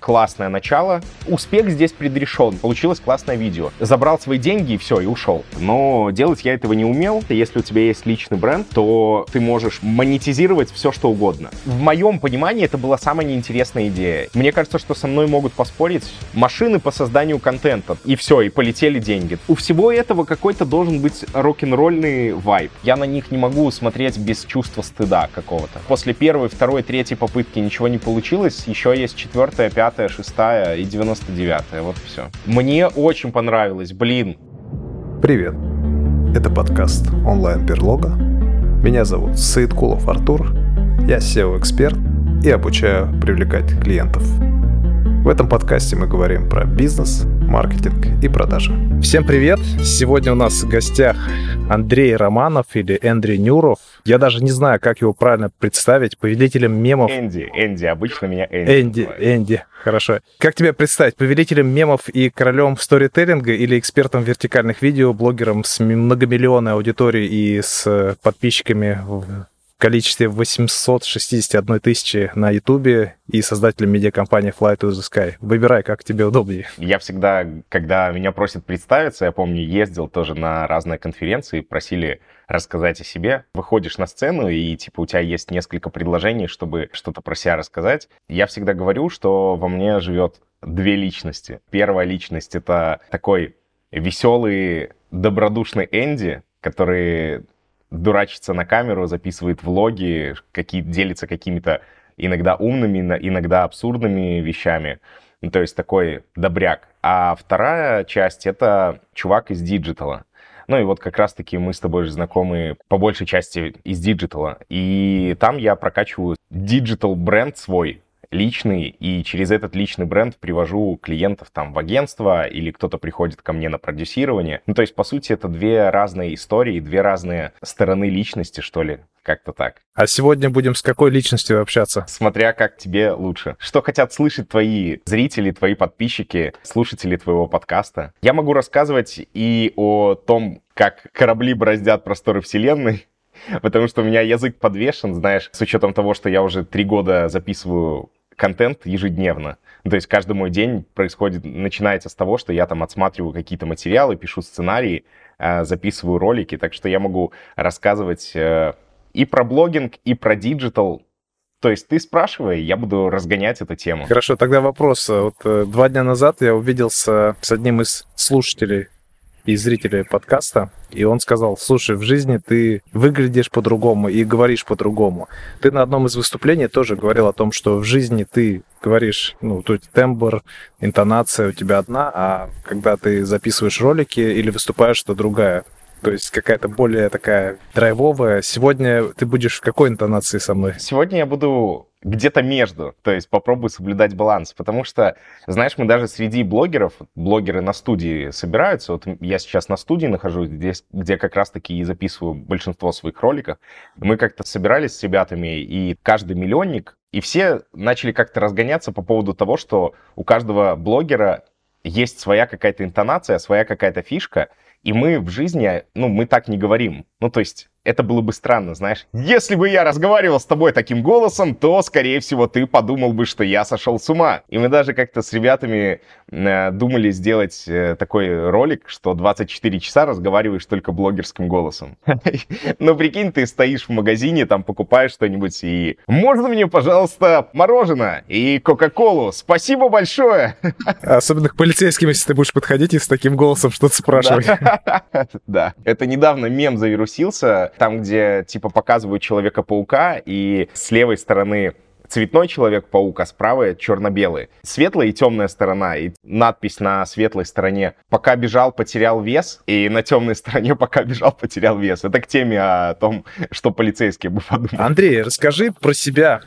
классное начало. Успех здесь предрешен. Получилось классное видео. Забрал свои деньги и все, и ушел. Но делать я этого не умел. Если у тебя есть личный бренд, то ты можешь монетизировать все, что угодно. В моем понимании это была самая неинтересная идея. Мне кажется, что со мной могут поспорить машины по созданию контента. И все, и полетели деньги. У всего этого какой-то должен быть рок-н-ролльный вайб. Я на них не могу смотреть без чувства стыда какого-то. После первой, второй, третьей попытки ничего не получилось. Еще есть четвертая, пятая, шестая и девяносто девятая. Вот все. Мне очень понравилось. Блин. Привет. Это подкаст онлайн-берлога. Меня зовут Саидкулов Артур. Я SEO-эксперт и обучаю привлекать клиентов. В этом подкасте мы говорим про бизнес, маркетинг и продажи. Всем привет! Сегодня у нас в гостях Андрей Романов или Эндрю Нюров. Я даже не знаю, как его правильно представить. Повелителем мемов. Энди, Энди, обычно меня Энди. Энди, Энди, хорошо. Как тебя представить? Повелителем мемов и королем сторителлинга или экспертом вертикальных видео, блогером с многомиллионной аудиторией и с подписчиками количестве 861 тысячи на Ютубе и создателем медиакомпании Fly to the Sky. Выбирай, как тебе удобнее. Я всегда, когда меня просят представиться, я помню, ездил тоже на разные конференции, просили рассказать о себе. Выходишь на сцену, и типа у тебя есть несколько предложений, чтобы что-то про себя рассказать. Я всегда говорю, что во мне живет две личности. Первая личность — это такой веселый, добродушный Энди, который дурачится на камеру, записывает влоги, какие, делится какими-то иногда умными, иногда абсурдными вещами. Ну, то есть такой добряк. А вторая часть — это чувак из диджитала. Ну и вот как раз-таки мы с тобой же знакомы по большей части из диджитала. И там я прокачиваю диджитал бренд свой, личный, и через этот личный бренд привожу клиентов там в агентство, или кто-то приходит ко мне на продюсирование. Ну, то есть, по сути, это две разные истории, две разные стороны личности, что ли, как-то так. А сегодня будем с какой личностью общаться? Смотря как тебе лучше. Что хотят слышать твои зрители, твои подписчики, слушатели твоего подкаста. Я могу рассказывать и о том, как корабли бороздят просторы вселенной, потому что у меня язык подвешен, знаешь, с учетом того, что я уже три года записываю контент ежедневно. То есть каждый мой день происходит, начинается с того, что я там отсматриваю какие-то материалы, пишу сценарии, э, записываю ролики, так что я могу рассказывать э, и про блогинг, и про диджитал, то есть ты спрашивай, я буду разгонять эту тему. Хорошо, тогда вопрос. Вот э, два дня назад я увиделся с одним из слушателей и зрителей подкаста, и он сказал, слушай, в жизни ты выглядишь по-другому и говоришь по-другому. Ты на одном из выступлений тоже говорил о том, что в жизни ты говоришь, ну, тут тембр, интонация у тебя одна, а когда ты записываешь ролики или выступаешь, то другая. То есть какая-то более такая драйвовая. Сегодня ты будешь в какой интонации со мной? Сегодня я буду где-то между, то есть попробую соблюдать баланс, потому что, знаешь, мы даже среди блогеров, блогеры на студии собираются, вот я сейчас на студии нахожусь, здесь, где как раз-таки и записываю большинство своих роликов, мы как-то собирались с ребятами, и каждый миллионник, и все начали как-то разгоняться по поводу того, что у каждого блогера есть своя какая-то интонация, своя какая-то фишка, и мы в жизни, ну, мы так не говорим. Ну, то есть это было бы странно, знаешь. Если бы я разговаривал с тобой таким голосом, то, скорее всего, ты подумал бы, что я сошел с ума. И мы даже как-то с ребятами э, думали сделать э, такой ролик, что 24 часа разговариваешь только блогерским голосом. Но прикинь, ты стоишь в магазине, там покупаешь что-нибудь и... Можно мне, пожалуйста, мороженое и Кока-Колу? Спасибо большое! Особенно к полицейским, если ты будешь подходить и с таким голосом что-то спрашивать. Да. Это недавно мем завирусился, там, где типа показывают Человека-паука, и с левой стороны цветной Человек-паук, а справа черно-белый. Светлая и темная сторона. И надпись на светлой стороне «Пока бежал, потерял вес», и на темной стороне «Пока бежал, потерял вес». Это к теме о том, что полицейские бы подумали. Андрей, расскажи про себя,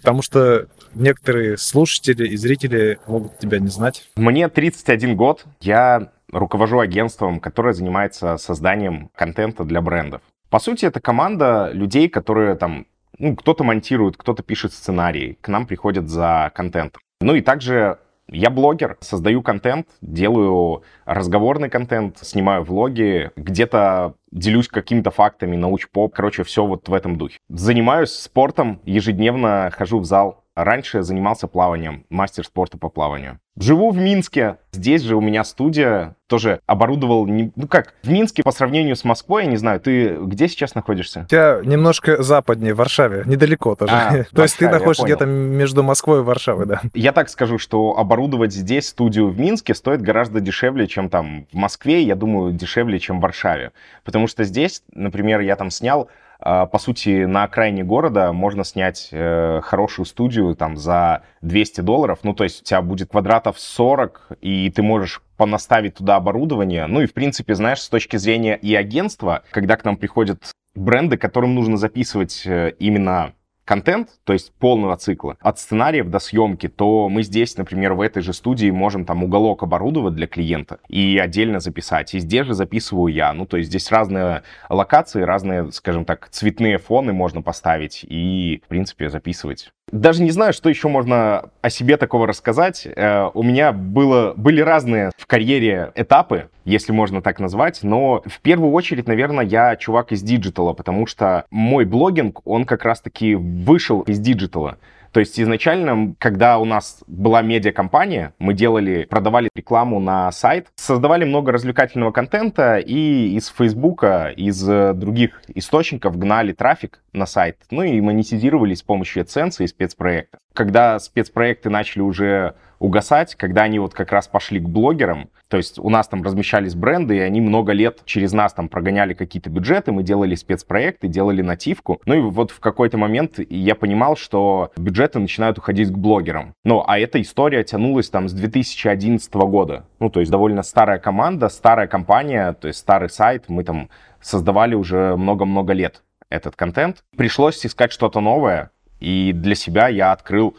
потому что некоторые слушатели и зрители могут тебя не знать. Мне 31 год. Я руковожу агентством, которое занимается созданием контента для брендов. По сути, это команда людей, которые там, ну, кто-то монтирует, кто-то пишет сценарий, к нам приходят за контентом. Ну и также я блогер, создаю контент, делаю разговорный контент, снимаю влоги, где-то делюсь какими-то фактами, науч-поп, короче, все вот в этом духе. Занимаюсь спортом, ежедневно хожу в зал, раньше занимался плаванием, мастер спорта по плаванию. Живу в Минске. Здесь же у меня студия. Тоже оборудовал... не- Ну как, в Минске по сравнению с Москвой, я не знаю, ты где сейчас находишься? Я немножко западнее, в Варшаве, недалеко тоже. А, То есть ты Варшаве, находишься где-то между Москвой и Варшавой, да. Я так скажу, что оборудовать здесь студию в Минске стоит гораздо дешевле, чем там в Москве, я думаю, дешевле, чем в Варшаве. Потому что здесь, например, я там снял, по сути, на окраине города можно снять э, хорошую студию там за 200 долларов. Ну, то есть у тебя будет квадратов 40, и ты можешь понаставить туда оборудование. Ну и, в принципе, знаешь, с точки зрения и агентства, когда к нам приходят бренды, которым нужно записывать э, именно контент, то есть полного цикла, от сценариев до съемки, то мы здесь, например, в этой же студии можем там уголок оборудовать для клиента и отдельно записать. И здесь же записываю я. Ну, то есть здесь разные локации, разные, скажем так, цветные фоны можно поставить и, в принципе, записывать. Даже не знаю, что еще можно о себе такого рассказать. Э, У меня было, были разные в карьере этапы, если можно так назвать, но в первую очередь, наверное, я чувак из диджитала, потому что мой блогинг, он как раз-таки вышел из диджитала. То есть изначально, когда у нас была медиакомпания, мы делали, продавали рекламу на сайт, создавали много развлекательного контента и из Фейсбука, из э, других источников гнали трафик на сайт, ну и монетизировали с помощью AdSense и спецпроектов. Когда спецпроекты начали уже угасать, когда они вот как раз пошли к блогерам, то есть у нас там размещались бренды, и они много лет через нас там прогоняли какие-то бюджеты, мы делали спецпроекты, делали нативку. Ну и вот в какой-то момент я понимал, что бюджеты начинают уходить к блогерам. Ну, а эта история тянулась там с 2011 года. Ну, то есть довольно старая команда, старая компания, то есть старый сайт, мы там создавали уже много-много лет этот контент. Пришлось искать что-то новое, и для себя я открыл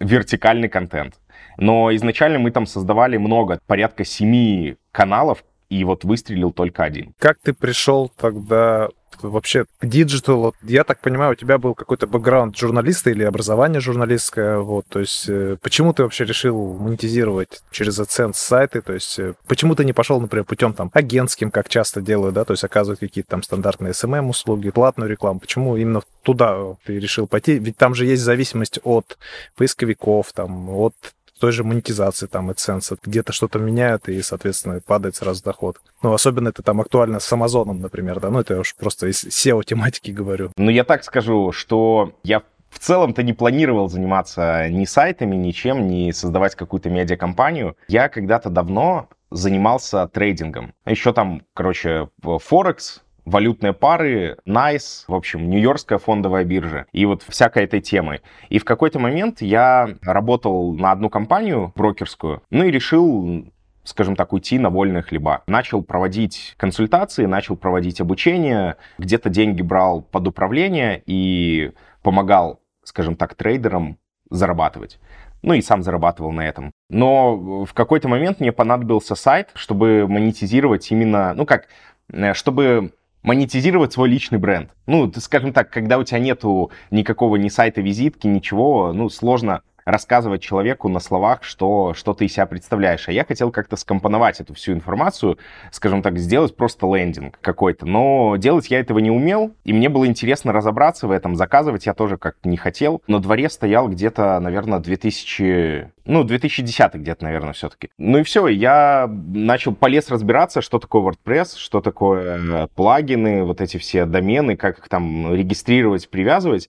вертикальный контент. Но изначально мы там создавали много, порядка семи каналов, и вот выстрелил только один. Как ты пришел тогда вообще к диджиталу? Я так понимаю, у тебя был какой-то бэкграунд журналиста или образование журналистское, вот, то есть э, почему ты вообще решил монетизировать через AdSense сайты, то есть э, почему ты не пошел, например, путем там агентским, как часто делают, да, то есть оказывают какие-то там стандартные SMM услуги, платную рекламу, почему именно туда ты решил пойти? Ведь там же есть зависимость от поисковиков, там, от той же монетизации, там, AdSense, где-то что-то меняют, и, соответственно, падает сразу доход. Ну, особенно это там актуально с Амазоном, например, да, ну, это я уж просто из SEO-тематики говорю. Но я так скажу, что я в целом-то не планировал заниматься ни сайтами, ничем, ни создавать какую-то медиакомпанию. Я когда-то давно занимался трейдингом. Еще там, короче, Форекс, валютные пары, NICE, в общем, Нью-Йоркская фондовая биржа и вот всякой этой темой. И в какой-то момент я работал на одну компанию брокерскую, ну и решил скажем так, уйти на вольные хлеба. Начал проводить консультации, начал проводить обучение, где-то деньги брал под управление и помогал, скажем так, трейдерам зарабатывать. Ну и сам зарабатывал на этом. Но в какой-то момент мне понадобился сайт, чтобы монетизировать именно, ну как, э, чтобы монетизировать свой личный бренд. Ну, скажем так, когда у тебя нету никакого ни сайта визитки, ничего, ну, сложно рассказывать человеку на словах, что, что ты из себя представляешь. А я хотел как-то скомпоновать эту всю информацию, скажем так, сделать просто лендинг какой-то. Но делать я этого не умел, и мне было интересно разобраться в этом. Заказывать я тоже как-то не хотел. На дворе стоял где-то, наверное, 2000... Ну, 2010 где-то, наверное, все-таки. Ну и все, я начал, полез разбираться, что такое WordPress, что такое плагины, вот эти все домены, как их там регистрировать, привязывать.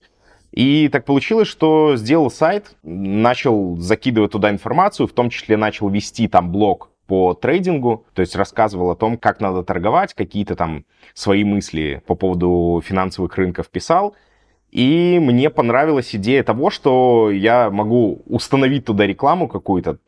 И так получилось, что сделал сайт, начал закидывать туда информацию, в том числе начал вести там блог по трейдингу, то есть рассказывал о том, как надо торговать, какие-то там свои мысли по поводу финансовых рынков писал. И мне понравилась идея того, что я могу установить туда рекламу какую-то.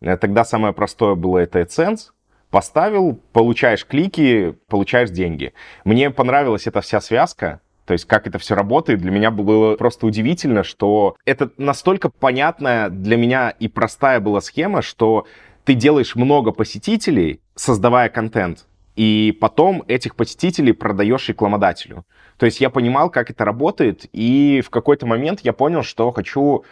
Э, Тогда самое простое было это AdSense. Поставил, получаешь клики, получаешь деньги. Мне понравилась эта вся связка, то есть как это все работает, для меня было просто удивительно, что это настолько понятная для меня и простая была схема, что ты делаешь много посетителей, создавая контент, и потом этих посетителей продаешь рекламодателю. То есть я понимал, как это работает, и в какой-то момент я понял, что хочу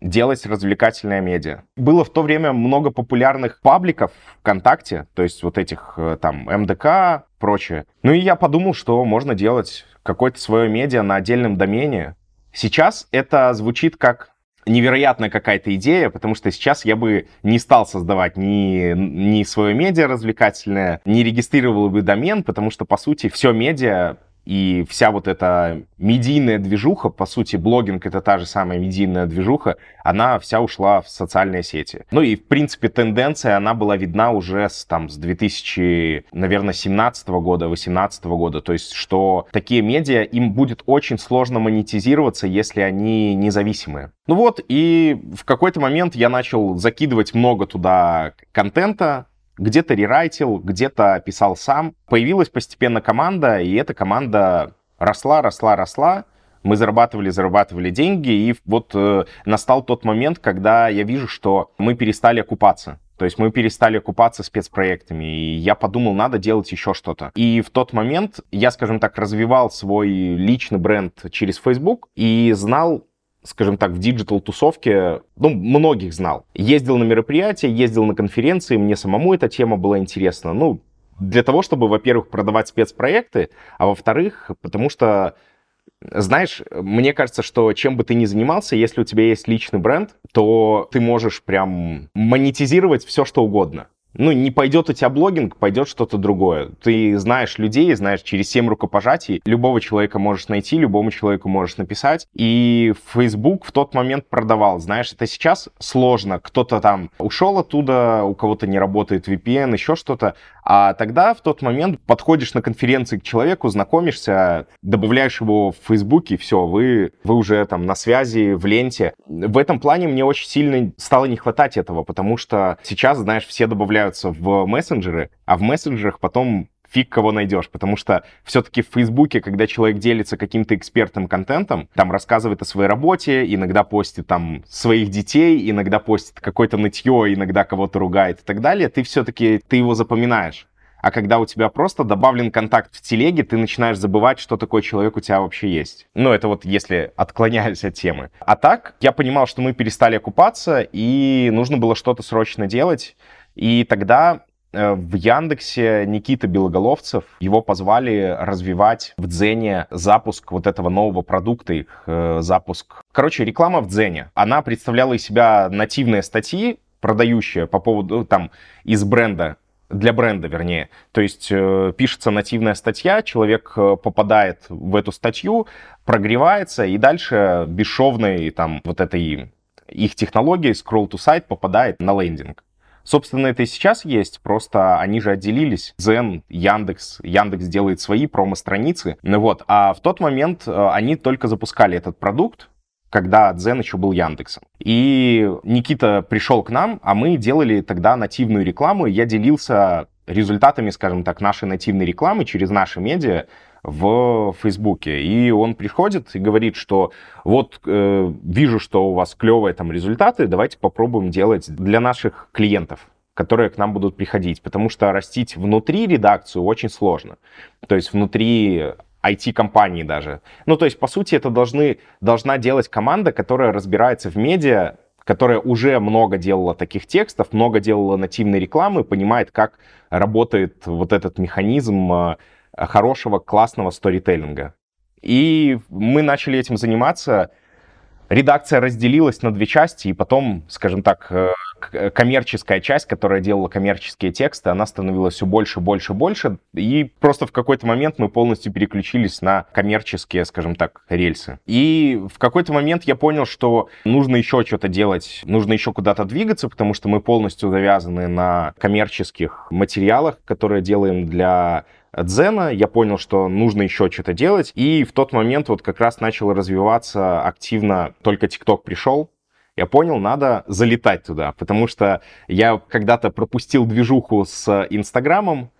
делать развлекательное медиа. Было в то время много популярных пабликов ВКонтакте, то есть вот этих э, там МДК, прочее. Ну и я подумал, что можно делать какое-то свое медиа на отдельном домене. Сейчас это звучит как невероятная какая-то идея, потому что сейчас я бы не стал создавать ни, ни свое медиа развлекательное, не регистрировал бы домен, потому что, по сути, все медиа и вся вот эта медийная движуха, по сути, блогинг — это та же самая медийная движуха, она вся ушла в социальные сети. Ну и, в принципе, тенденция, она была видна уже с, там, с 2000, наверное, 17 года, 18 года. То есть, что такие медиа, им будет очень сложно монетизироваться, если они независимые. Ну вот, и в какой-то момент я начал закидывать много туда контента, где-то рерайтил, где-то писал сам. Появилась постепенно команда, и эта команда росла, росла, росла. Мы зарабатывали, зарабатывали деньги, и вот э, настал тот момент, когда я вижу, что мы перестали окупаться. То есть мы перестали окупаться спецпроектами, и я подумал, надо делать еще что-то. И в тот момент я, скажем так, развивал свой личный бренд через Facebook и знал скажем так, в диджитал-тусовке, ну, многих знал. Ездил на мероприятия, ездил на конференции, мне самому эта тема была интересна. Ну, для того, чтобы, во-первых, продавать спецпроекты, а во-вторых, потому что, знаешь, мне кажется, что чем бы ты ни занимался, если у тебя есть личный бренд, то ты можешь прям монетизировать все, что угодно ну, не пойдет у тебя блогинг, пойдет что-то другое. Ты знаешь людей, знаешь через 7 рукопожатий, любого человека можешь найти, любому человеку можешь написать. И Facebook в тот момент продавал. Знаешь, это сейчас сложно. Кто-то там ушел оттуда, у кого-то не работает VPN, еще что-то. А тогда в тот момент подходишь на конференции к человеку, знакомишься, добавляешь его в Фейсбуке, все, вы, вы уже там на связи, в ленте. В этом плане мне очень сильно стало не хватать этого, потому что сейчас, знаешь, все добавляются в мессенджеры, а в мессенджерах потом фиг кого найдешь, потому что все-таки в Фейсбуке, когда человек делится каким-то экспертным контентом, там рассказывает о своей работе, иногда постит там своих детей, иногда постит какое-то нытье, иногда кого-то ругает и так далее, ты все-таки, ты его запоминаешь. А когда у тебя просто добавлен контакт в телеге, ты начинаешь забывать, что такой человек у тебя вообще есть. Ну, это вот если отклоняюсь от темы. А так, я понимал, что мы перестали окупаться, и нужно было что-то срочно делать. И тогда Э, в Яндексе Никита Белоголовцев, его позвали развивать в Дзене запуск вот этого нового продукта, их э, запуск. Короче, реклама в Дзене. Она представляла из себя нативные статьи, продающие по поводу, ну, там, из бренда, для бренда, вернее. То есть э, пишется нативная статья, человек э, попадает в эту статью, прогревается, и дальше бесшовной там вот этой их технологией scroll to site попадает на лендинг. Собственно, это и сейчас есть, просто они же отделились. Zen, Яндекс, Яндекс делает свои промо-страницы. Ну вот, а в тот момент э, они только запускали этот продукт, когда Дзен еще был Яндексом. И Никита пришел к нам, а мы делали тогда нативную рекламу, я делился результатами, скажем так, нашей нативной рекламы через наши медиа в Фейсбуке. И он приходит и говорит, что вот э, вижу, что у вас клевые там результаты, давайте попробуем делать для наших клиентов которые к нам будут приходить, потому что растить внутри редакцию очень сложно. То есть внутри IT-компании даже. Ну, то есть, по сути, это должны, должна делать команда, которая разбирается в медиа, которая уже много делала таких текстов, много делала нативной рекламы, понимает, как работает вот этот механизм э, хорошего, классного сторителлинга. И мы начали этим заниматься. Редакция разделилась на две части, и потом, скажем так, э, коммерческая часть, которая делала коммерческие тексты, она становилась все больше, больше, больше, и просто в какой-то момент мы полностью переключились на коммерческие, скажем так, рельсы. И в какой-то момент я понял, что нужно еще что-то делать, нужно еще куда-то двигаться, потому что мы полностью завязаны на коммерческих материалах, которые делаем для Дзена, я понял, что нужно еще что-то делать, и в тот момент вот как раз начал развиваться активно, только ТикТок пришел, я понял, надо залетать туда, потому что я когда-то пропустил движуху с Инстаграмом,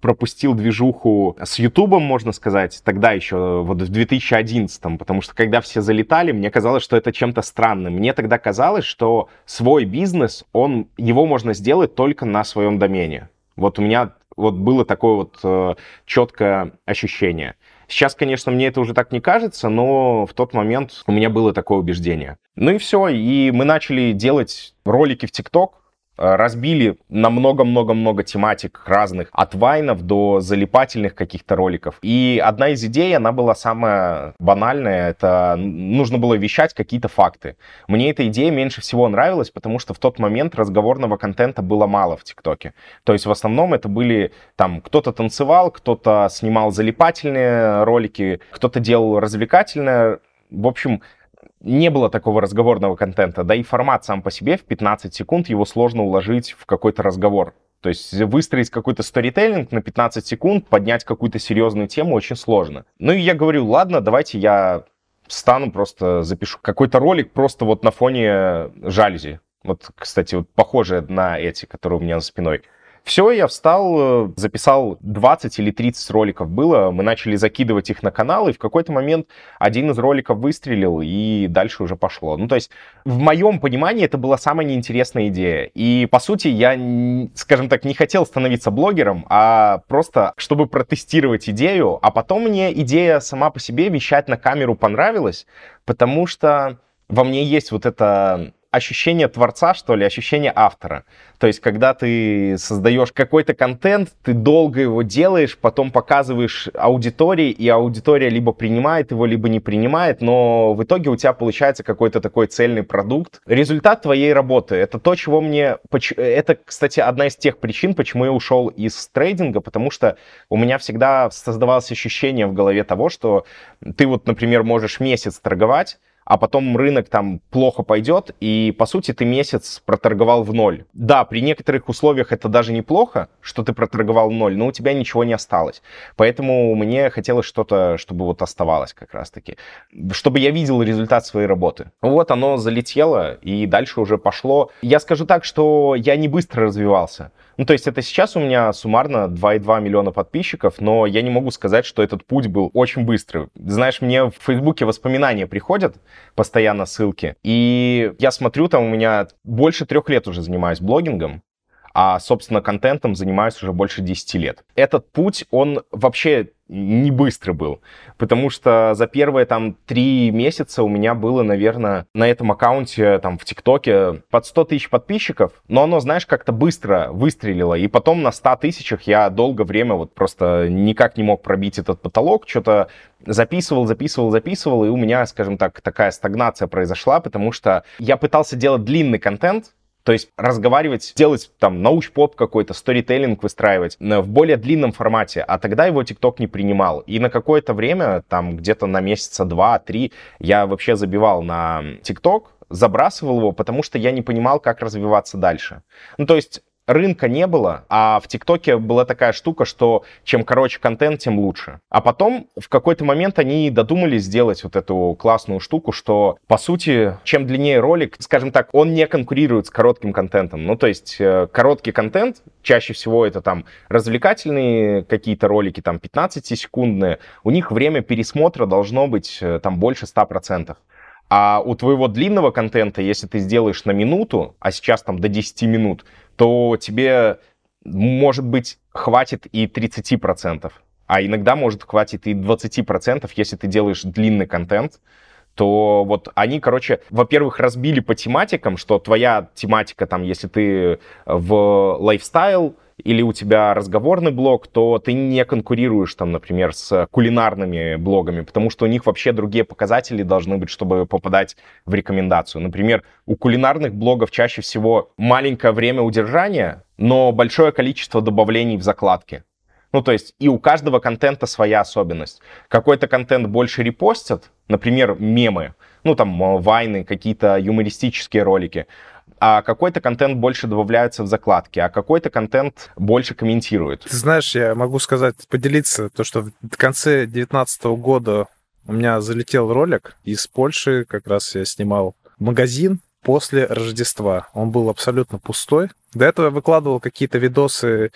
пропустил движуху с Ютубом, можно сказать, тогда еще, вот в 2011, потому что когда все залетали, мне казалось, что это чем-то странным. Мне тогда казалось, что свой бизнес, он, его можно сделать только на своем домене. Вот у меня вот было такое вот э, четкое ощущение. Сейчас, конечно, мне это уже так не кажется, но в тот момент у меня было такое убеждение. Ну и все, и мы начали делать ролики в ТикТок, разбили на много-много-много тематик разных, от вайнов до залипательных каких-то роликов. И одна из идей, она была самая банальная, это нужно было вещать какие-то факты. Мне эта идея меньше всего нравилась, потому что в тот момент разговорного контента было мало в ТикТоке. То есть в основном это были там кто-то танцевал, кто-то снимал залипательные ролики, кто-то делал развлекательное. В общем, не было такого разговорного контента, да и формат сам по себе в 15 секунд его сложно уложить в какой-то разговор. То есть выстроить какой-то сторителлинг на 15 секунд, поднять какую-то серьезную тему очень сложно. Ну и я говорю, ладно, давайте я встану, просто запишу какой-то ролик просто вот на фоне жалюзи. Вот, кстати, вот похожие на эти, которые у меня за спиной. Все, я встал, э, записал 20 или 30 роликов было, мы начали закидывать их на канал, и в какой-то момент один из роликов выстрелил, и дальше уже пошло. Ну, то есть, в моем понимании, это была самая неинтересная идея. И, по сути, я, скажем так, не хотел становиться блогером, а просто, чтобы протестировать идею, а потом мне идея сама по себе вещать на камеру понравилась, потому что во мне есть вот это ощущение творца, что ли, ощущение автора. То есть, когда ты создаешь какой-то контент, ты долго его делаешь, потом показываешь аудитории, и аудитория либо принимает его, либо не принимает, но в итоге у тебя получается какой-то такой цельный продукт. Результат твоей работы — это то, чего мне... Это, кстати, одна из тех причин, почему я ушел из трейдинга, потому что у меня всегда создавалось ощущение в голове того, что ты вот, например, можешь месяц торговать, а потом рынок там плохо пойдет, и, по сути, ты месяц проторговал в ноль. Да, при некоторых условиях это даже неплохо, что ты проторговал в ноль, но у тебя ничего не осталось. Поэтому мне хотелось что-то, чтобы вот оставалось как раз-таки. Чтобы я видел результат своей работы. Вот оно залетело, и дальше уже пошло. Я скажу так, что я не быстро развивался. Ну, то есть это сейчас у меня суммарно 2,2 миллиона подписчиков, но я не могу сказать, что этот путь был очень быстрый. Знаешь, мне в Фейсбуке воспоминания приходят, постоянно ссылки, и я смотрю, там у меня больше трех лет уже занимаюсь блогингом, а, собственно, контентом занимаюсь уже больше 10 лет. Этот путь, он вообще не быстрый был, потому что за первые там три месяца у меня было, наверное, на этом аккаунте там в ТикТоке под 100 тысяч подписчиков, но оно, знаешь, как-то быстро выстрелило, и потом на 100 тысячах я долгое время вот просто никак не мог пробить этот потолок, что-то записывал, записывал, записывал, и у меня, скажем так, такая стагнация произошла, потому что я пытался делать длинный контент, то есть разговаривать, делать там науч-поп какой-то, сторителлинг выстраивать в более длинном формате, а тогда его ТикТок не принимал. И на какое-то время, там где-то на месяца два-три, я вообще забивал на ТикТок, забрасывал его, потому что я не понимал, как развиваться дальше. Ну, то есть рынка не было, а в ТикТоке была такая штука, что чем короче контент, тем лучше. А потом в какой-то момент они додумались сделать вот эту классную штуку, что, по сути, чем длиннее ролик, скажем так, он не конкурирует с коротким контентом. Ну, то есть э, короткий контент, чаще всего это там развлекательные какие-то ролики, там 15-секундные, у них время пересмотра должно быть э, там больше 100%. А у твоего длинного контента, если ты сделаешь на минуту, а сейчас там до 10 минут, то тебе, может быть, хватит и 30%. А иногда может хватит и 20%, если ты делаешь длинный контент, то вот они, короче, во-первых, разбили по тематикам, что твоя тематика, там, если ты в лайфстайл, или у тебя разговорный блог, то ты не конкурируешь там, например, с кулинарными блогами, потому что у них вообще другие показатели должны быть, чтобы попадать в рекомендацию. Например, у кулинарных блогов чаще всего маленькое время удержания, но большое количество добавлений в закладке. Ну, то есть и у каждого контента своя особенность. Какой-то контент больше репостят, например, мемы, ну, там, э, вайны, какие-то юмористические ролики а какой-то контент больше добавляется в закладки, а какой-то контент больше комментирует. Ты знаешь, я могу сказать, поделиться, то, что в конце 2019 года у меня залетел ролик из Польши, как раз я снимал магазин после Рождества. Он был абсолютно пустой. До этого я выкладывал какие-то видосы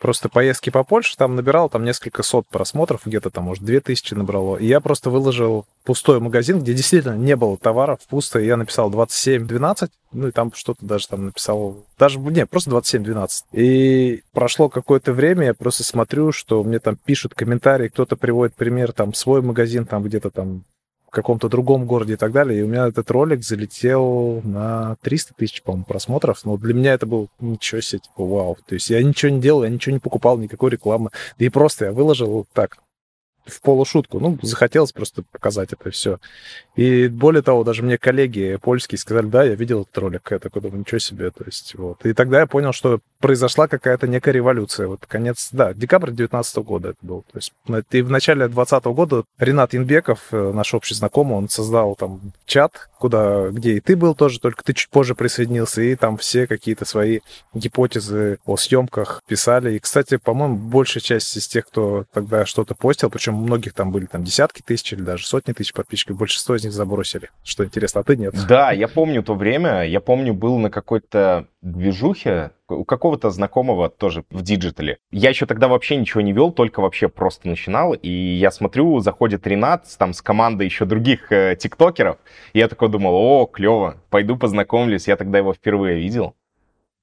просто поездки по Польше, там набирал там несколько сот просмотров, где-то там, может, две тысячи набрало. И я просто выложил пустой магазин, где действительно не было товаров, пусто, и я написал 27-12, ну и там что-то даже там написал, даже, не, просто 27-12. И прошло какое-то время, я просто смотрю, что мне там пишут комментарии, кто-то приводит пример, там, свой магазин, там где-то там в каком-то другом городе и так далее. И у меня этот ролик залетел на 300 тысяч, по-моему, просмотров. Но для меня это был ничего себе, типа, вау. То есть я ничего не делал, я ничего не покупал, никакой рекламы. Да и просто я выложил так, в полушутку. Ну, захотелось просто показать это все. И более того, даже мне коллеги польские сказали, да, я видел этот ролик. Я такой думаю, ничего себе. То есть, вот. И тогда я понял, что произошла какая-то некая революция. Вот конец, да, декабрь 19 года это был. То есть, и в начале 20 года Ренат Инбеков, э, наш общий знакомый, он создал там чат, куда, где и ты был тоже, только ты чуть позже присоединился, и там все какие-то свои гипотезы о съемках писали. И, кстати, по-моему, большая часть из тех, кто тогда что-то постил, причем у многих там были там десятки тысяч или даже сотни тысяч подписчиков, большинство из них забросили. Что интересно, а ты нет? Да, я помню то время, я помню, был на какой-то движухе, у какого-то знакомого тоже в диджитале. Я еще тогда вообще ничего не вел, только вообще просто начинал, и я смотрю, заходит Ренат там с командой еще других э, тиктокеров, и я такой думал, о, клево, пойду познакомлюсь, я тогда его впервые видел.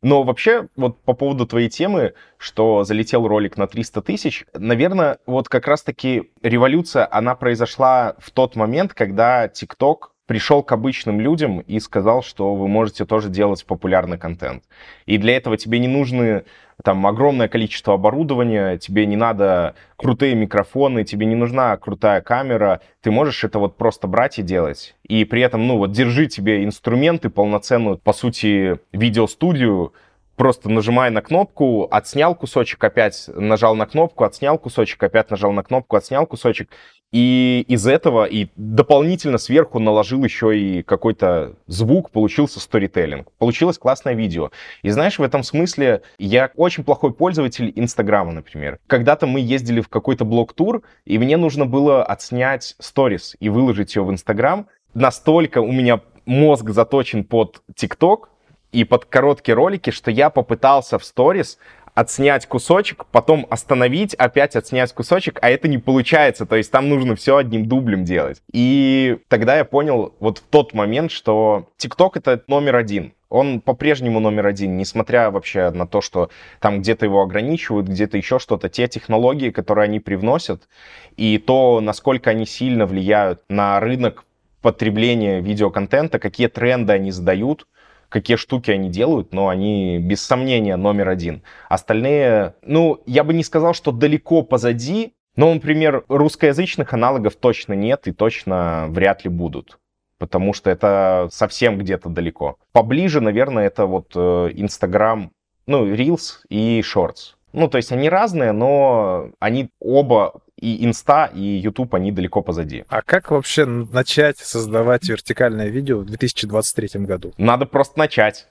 Но вообще, вот по поводу твоей темы, что залетел ролик на 300 тысяч, наверное, вот как раз-таки революция, она произошла в тот момент, когда ТикТок пришел к обычным людям и сказал, что вы можете тоже делать популярный контент. И для этого тебе не нужны там огромное количество оборудования, тебе не надо крутые микрофоны, тебе не нужна крутая камера, ты можешь это вот просто брать и делать. И при этом, ну вот держи тебе инструменты, полноценную, по сути, видеостудию, просто нажимая на кнопку, отснял кусочек, опять нажал на кнопку, отснял кусочек, опять нажал на кнопку, отснял кусочек. И из этого и дополнительно сверху наложил еще и какой-то звук, получился сторителлинг. Получилось классное видео. И знаешь, в этом смысле я очень плохой пользователь Инстаграма, например. Когда-то мы ездили в какой-то блок-тур, и мне нужно было отснять сторис и выложить ее в Инстаграм. Настолько у меня мозг заточен под ТикТок, и под короткие ролики, что я попытался в сторис отснять кусочек, потом остановить, опять отснять кусочек, а это не получается, то есть там нужно все одним дублем делать. И тогда я понял вот в тот момент, что TikTok это номер один. Он по-прежнему номер один, несмотря вообще на то, что там где-то его ограничивают, где-то еще что-то. Те технологии, которые они привносят, и то, насколько они сильно влияют на рынок потребления видеоконтента, какие тренды они задают, какие штуки они делают, но они без сомнения номер один. Остальные, ну, я бы не сказал, что далеко позади, но, например, русскоязычных аналогов точно нет и точно вряд ли будут. Потому что это совсем где-то далеко. Поближе, наверное, это вот э, Инстаграм, ну, Reels и Shorts. Ну, то есть они разные, но они оба и Инста, и YouTube, они далеко позади. А как вообще начать создавать вертикальное видео в 2023 году? Надо просто начать.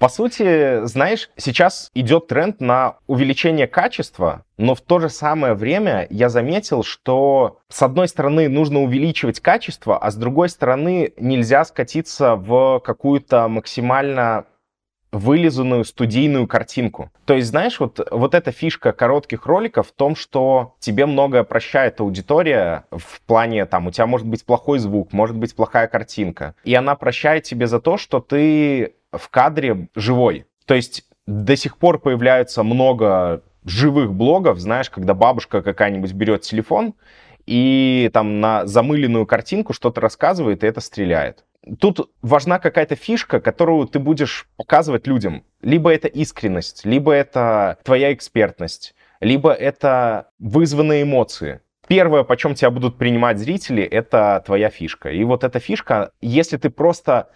По сути, знаешь, сейчас идет тренд на увеличение качества, но в то же самое время я заметил, что с одной стороны нужно увеличивать качество, а с другой стороны нельзя скатиться в какую-то максимально вылизанную студийную картинку. То есть, знаешь, вот, вот эта фишка коротких роликов в том, что тебе многое прощает аудитория в плане, там, у тебя может быть плохой звук, может быть плохая картинка. И она прощает тебе за то, что ты в кадре живой. То есть до сих пор появляется много живых блогов, знаешь, когда бабушка какая-нибудь берет телефон и там на замыленную картинку что-то рассказывает, и это стреляет тут важна какая-то фишка, которую ты будешь показывать людям. Либо это искренность, либо это твоя экспертность, либо это вызванные эмоции. Первое, по чем тебя будут принимать зрители, это твоя фишка. И вот эта фишка, если ты просто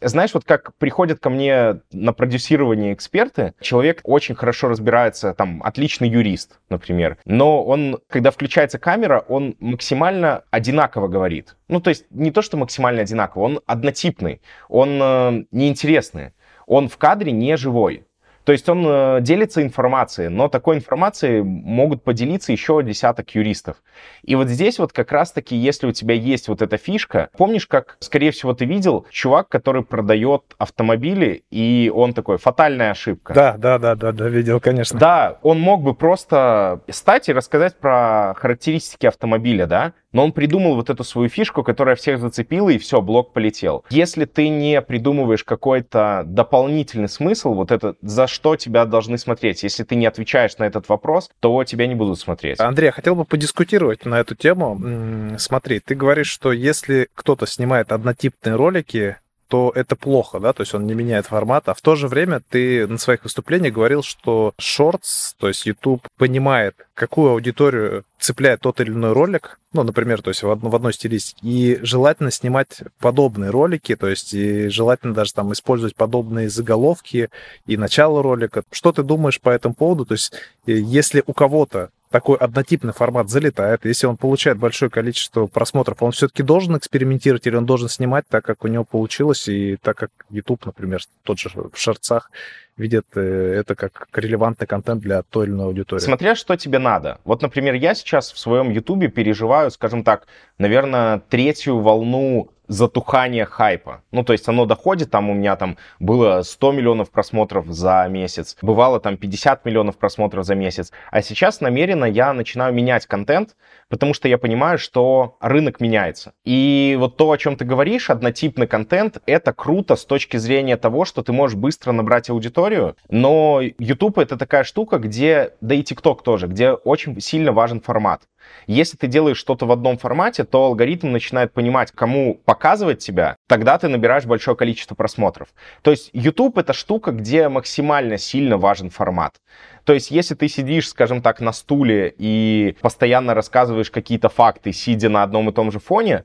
знаешь, вот как приходят ко мне на продюсирование эксперты, человек очень хорошо разбирается, там, отличный юрист, например, но он, когда включается камера, он максимально одинаково говорит. Ну, то есть не то, что максимально одинаково, он однотипный, он э, неинтересный, он в кадре не живой. То есть он э, делится информацией, но такой информацией могут поделиться еще десяток юристов. И вот здесь вот как раз-таки, если у тебя есть вот эта фишка, помнишь, как, скорее всего, ты видел чувак, который продает автомобили, и он такой, фатальная ошибка. Да, да, да, да, да, видел, конечно. Да, он мог бы просто стать и рассказать про характеристики автомобиля, да, но он придумал вот эту свою фишку, которая всех зацепила, и все, блог полетел. Если ты не придумываешь какой-то дополнительный смысл, вот это, за что тебя должны смотреть, если ты не отвечаешь на этот вопрос, то тебя не будут смотреть. Андрей, я хотел бы подискутировать на эту тему. Смотри, ты говоришь, что если кто-то снимает однотипные ролики, то это плохо, да, то есть он не меняет формат, а в то же время ты на своих выступлениях говорил, что Shorts, то есть YouTube, понимает, какую аудиторию цепляет тот или иной ролик, ну, например, то есть в, одно, в одной стилистике, и желательно снимать подобные ролики, то есть и желательно даже там использовать подобные заголовки и начало ролика. Что ты думаешь по этому поводу? То есть э, если у кого-то такой однотипный формат залетает, если он получает большое количество просмотров, он все-таки должен экспериментировать или он должен снимать так, как у него получилось, и так как YouTube, например, тот же в шорцах видит э, это как релевантный контент для той или иной аудитории. Смотря, что тебе надо. Вот, например, я сейчас в своем YouTube переживаю, скажем так, наверное, третью волну затухание хайпа. Ну, то есть оно доходит, там у меня там было 100 миллионов просмотров за месяц, бывало там 50 миллионов просмотров за месяц, а сейчас намеренно я начинаю менять контент, потому что я понимаю, что рынок меняется. И вот то, о чем ты говоришь, однотипный контент, это круто с точки зрения того, что ты можешь быстро набрать аудиторию, но YouTube это такая штука, где, да и TikTok тоже, где очень сильно важен формат. Если ты делаешь что-то в одном формате, то алгоритм начинает понимать, кому показывать тебя, тогда ты набираешь большое количество просмотров. То есть YouTube это штука, где максимально сильно важен формат. То есть если ты сидишь, скажем так, на стуле и постоянно рассказываешь какие-то факты, сидя на одном и том же фоне,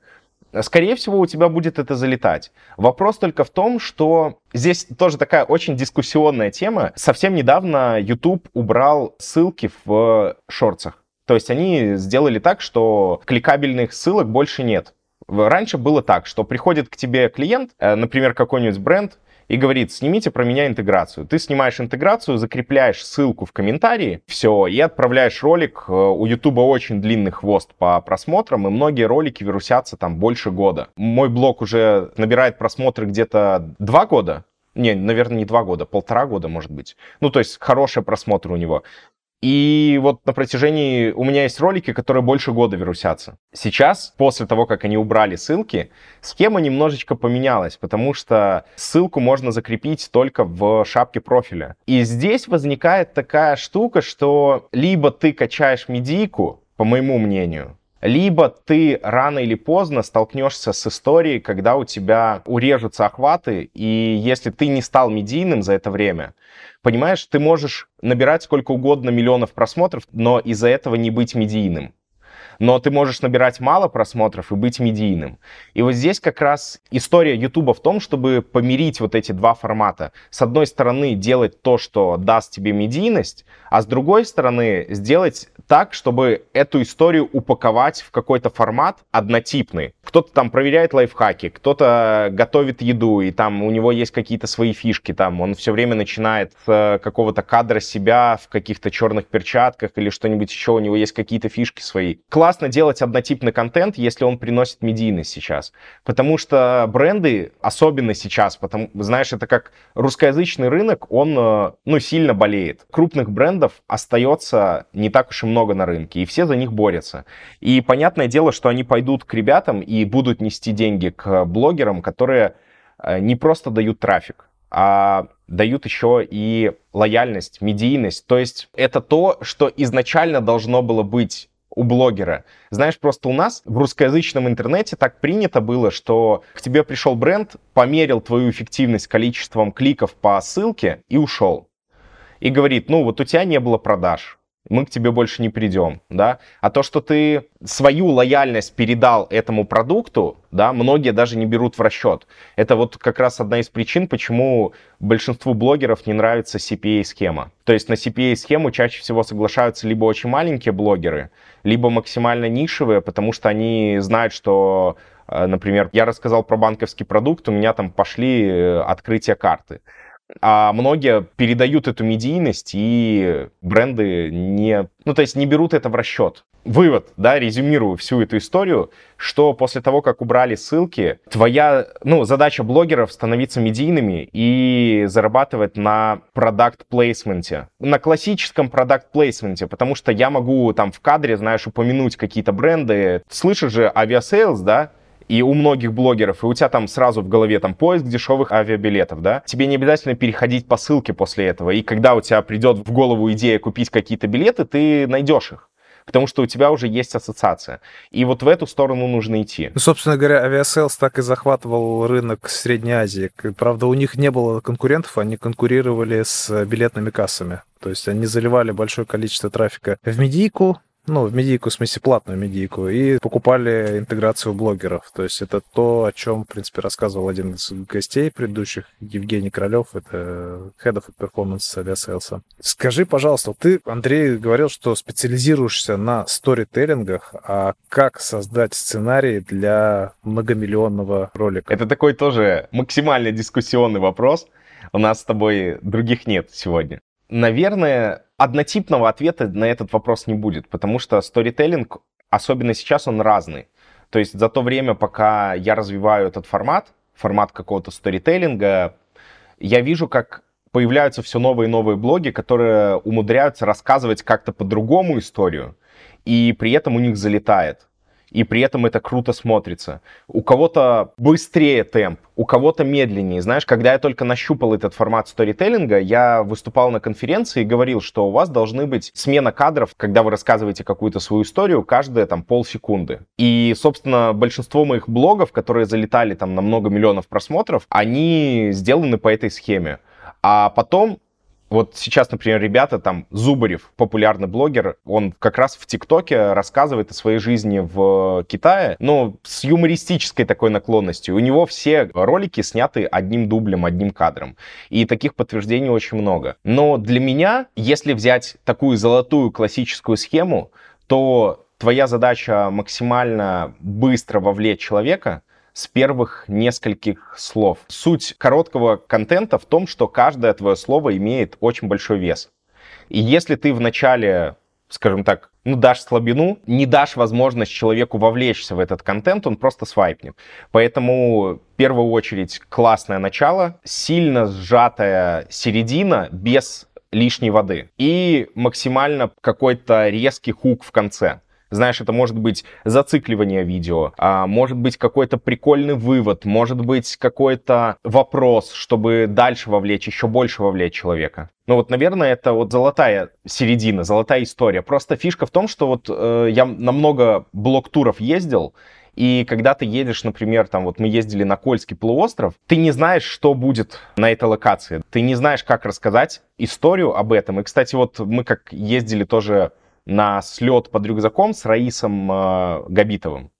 скорее всего, у тебя будет это залетать. Вопрос только в том, что здесь тоже такая очень дискуссионная тема. Совсем недавно YouTube убрал ссылки в шорцах. То есть они сделали так, что кликабельных ссылок больше нет. Раньше было так, что приходит к тебе клиент, э, например, какой-нибудь бренд, и говорит, снимите про меня интеграцию. Ты снимаешь интеграцию, закрепляешь ссылку в комментарии, все, и отправляешь ролик. Э, у Ютуба очень длинный хвост по просмотрам, и многие ролики вирусятся там больше года. Мой блог уже набирает просмотры где-то два года, не, наверное, не два года, полтора года, может быть. Ну, то есть хорошие просмотры у него. И вот на протяжении... У меня есть ролики, которые больше года вирусятся. Сейчас, после того, как они убрали ссылки, схема немножечко поменялась, потому что ссылку можно закрепить только в шапке профиля. И здесь возникает такая штука, что либо ты качаешь медийку, по моему мнению, либо ты рано или поздно столкнешься с историей, когда у тебя урежутся охваты, и если ты не стал медийным за это время, понимаешь, ты можешь набирать сколько угодно миллионов просмотров, но из-за этого не быть медийным но ты можешь набирать мало просмотров и быть медийным. И вот здесь как раз история YouTube в том, чтобы помирить вот эти два формата. С одной стороны, делать то, что даст тебе медийность, а с другой стороны, сделать так, чтобы эту историю упаковать в какой-то формат однотипный. Кто-то там проверяет лайфхаки, кто-то готовит еду, и там у него есть какие-то свои фишки, там он все время начинает с какого-то кадра себя в каких-то черных перчатках или что-нибудь еще, у него есть какие-то фишки свои. Классно делать однотипный контент, если он приносит медийность сейчас, потому что бренды, особенно сейчас, потому, знаешь, это как русскоязычный рынок, он, э, ну, сильно болеет. Крупных брендов остается не так уж и много много на рынке, и все за них борются. И понятное дело, что они пойдут к ребятам и будут нести деньги к блогерам, которые э, не просто дают трафик, а дают еще и лояльность, медийность. То есть это то, что изначально должно было быть у блогера. Знаешь, просто у нас в русскоязычном интернете так принято было, что к тебе пришел бренд, померил твою эффективность количеством кликов по ссылке и ушел. И говорит, ну вот у тебя не было продаж, мы к тебе больше не придем, да. А то, что ты свою лояльность передал этому продукту, да, многие даже не берут в расчет. Это вот как раз одна из причин, почему большинству блогеров не нравится CPA-схема. То есть на CPA-схему чаще всего соглашаются либо очень маленькие блогеры, либо максимально нишевые, потому что они знают, что, э, например, я рассказал про банковский продукт, у меня там пошли э, открытия карты. А многие передают эту медийность, и бренды не... Ну, то есть не берут это в расчет. Вывод, да, резюмирую всю эту историю, что после того, как убрали ссылки, твоя, ну, задача блогеров становиться медийными и зарабатывать на продакт плейсменте на классическом продакт плейсменте потому что я могу там в кадре, знаешь, упомянуть какие-то бренды. Слышишь же Aviasales, да, и у многих блогеров, и у тебя там сразу в голове там поиск дешевых авиабилетов, да, тебе не обязательно переходить по ссылке после этого, и когда у тебя придет в голову идея купить какие-то билеты, ты найдешь их потому что у тебя уже есть ассоциация. И вот в эту сторону нужно идти. Ну, собственно говоря, Aviasales так и захватывал рынок Средней Азии. Правда, у них не было конкурентов, они конкурировали с билетными кассами. То есть они заливали большое количество трафика в медийку, ну, в медийку, в смысле, платную медийку, и покупали интеграцию блогеров. То есть это то, о чем, в принципе, рассказывал один из гостей предыдущих, Евгений Королев, это Head of Performance авиасейлса. Скажи, пожалуйста, ты, Андрей, говорил, что специализируешься на сторителлингах, а как создать сценарий для многомиллионного ролика? Это такой тоже максимально дискуссионный вопрос. У нас с тобой других нет сегодня. Наверное, однотипного ответа на этот вопрос не будет, потому что сторителлинг, особенно сейчас, он разный. То есть за то время, пока я развиваю этот формат, формат какого-то сторителлинга, я вижу, как появляются все новые и новые блоги, которые умудряются рассказывать как-то по-другому историю, и при этом у них залетает и при этом это круто смотрится. У кого-то быстрее темп, у кого-то медленнее. Знаешь, когда я только нащупал этот формат сторителлинга, я выступал на конференции и говорил, что у вас должны быть смена кадров, когда вы рассказываете какую-то свою историю, каждые там полсекунды. И, собственно, большинство моих блогов, которые залетали там на много миллионов просмотров, они сделаны по этой схеме. А потом вот сейчас, например, ребята, там, Зубарев, популярный блогер, он как раз в ТикТоке рассказывает о своей жизни в Китае, но с юмористической такой наклонностью. У него все ролики сняты одним дублем, одним кадром. И таких подтверждений очень много. Но для меня, если взять такую золотую классическую схему, то твоя задача максимально быстро вовлечь человека, с первых нескольких слов. Суть короткого контента в том, что каждое твое слово имеет очень большой вес. И если ты вначале скажем так, ну, дашь слабину, не дашь возможность человеку вовлечься в этот контент, он просто свайпнет. Поэтому, в первую очередь, классное начало, сильно сжатая середина без лишней воды и максимально какой-то резкий хук в конце. Знаешь, это может быть зацикливание видео, а может быть какой-то прикольный вывод, может быть какой-то вопрос, чтобы дальше вовлечь, еще больше вовлечь человека. Ну вот, наверное, это вот золотая середина, золотая история. Просто фишка в том, что вот э, я на много блок-туров ездил, и когда ты едешь, например, там вот мы ездили на Кольский полуостров, ты не знаешь, что будет на этой локации. Ты не знаешь, как рассказать историю об этом. И, кстати, вот мы как ездили тоже на слет под рюкзаком с Раисом э, Габитовым.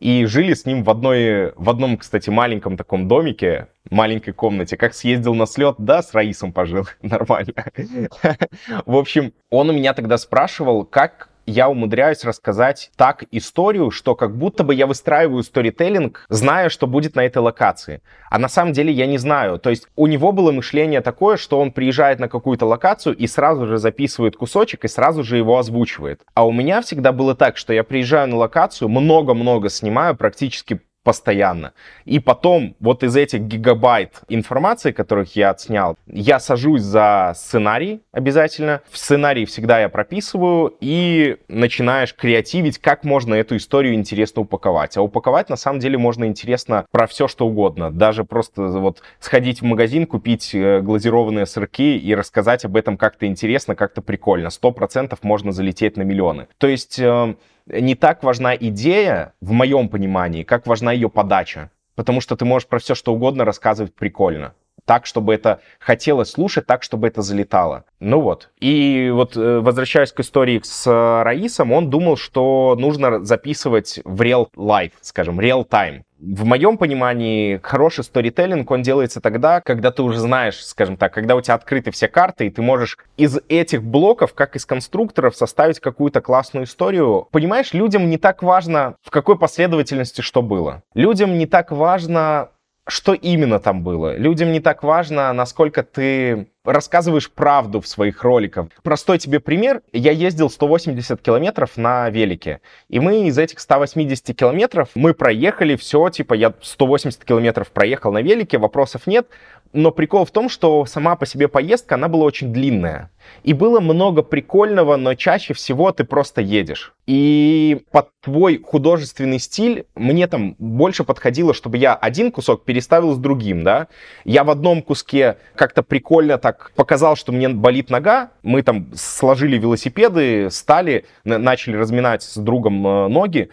И жили с ним в, одной, в одном, кстати, маленьком таком домике, маленькой комнате. Как съездил на слет, да, с Раисом пожил, нормально. В общем, он у меня тогда спрашивал, как я умудряюсь рассказать так историю, что как будто бы я выстраиваю сторителлинг, зная, что будет на этой локации. А на самом деле я не знаю. То есть у него было мышление такое, что он приезжает на какую-то локацию и сразу же записывает кусочек и сразу же его озвучивает. А у меня всегда было так, что я приезжаю на локацию, много-много снимаю, практически постоянно. И потом вот из этих гигабайт информации, которых я отснял, я сажусь за сценарий обязательно. В сценарии всегда я прописываю и начинаешь креативить, как можно эту историю интересно упаковать. А упаковать на самом деле можно интересно про все, что угодно. Даже просто вот сходить в магазин, купить э, глазированные сырки и рассказать об этом как-то интересно, как-то прикольно. Сто процентов можно залететь на миллионы. То есть э, не так важна идея, в моем понимании, как важна ее подача. Потому что ты можешь про все что угодно рассказывать прикольно. Так, чтобы это хотелось слушать, так, чтобы это залетало. Ну вот. И вот э, возвращаясь к истории с Раисом, он думал, что нужно записывать в real life, скажем, real time в моем понимании, хороший сторителлинг, он делается тогда, когда ты уже знаешь, скажем так, когда у тебя открыты все карты, и ты можешь из этих блоков, как из конструкторов, составить какую-то классную историю. Понимаешь, людям не так важно, в какой последовательности что было. Людям не так важно, что именно там было. Людям не так важно, насколько ты рассказываешь правду в своих роликах. Простой тебе пример. Я ездил 180 километров на велике. И мы из этих 180 километров, мы проехали все, типа я 180 километров проехал на велике, вопросов нет. Но прикол в том, что сама по себе поездка, она была очень длинная. И было много прикольного, но чаще всего ты просто едешь. И под твой художественный стиль мне там больше подходило, чтобы я один кусок переставил с другим, да. Я в одном куске как-то прикольно так показал, что мне болит нога. Мы там сложили велосипеды, стали, начали разминать с другом э, ноги.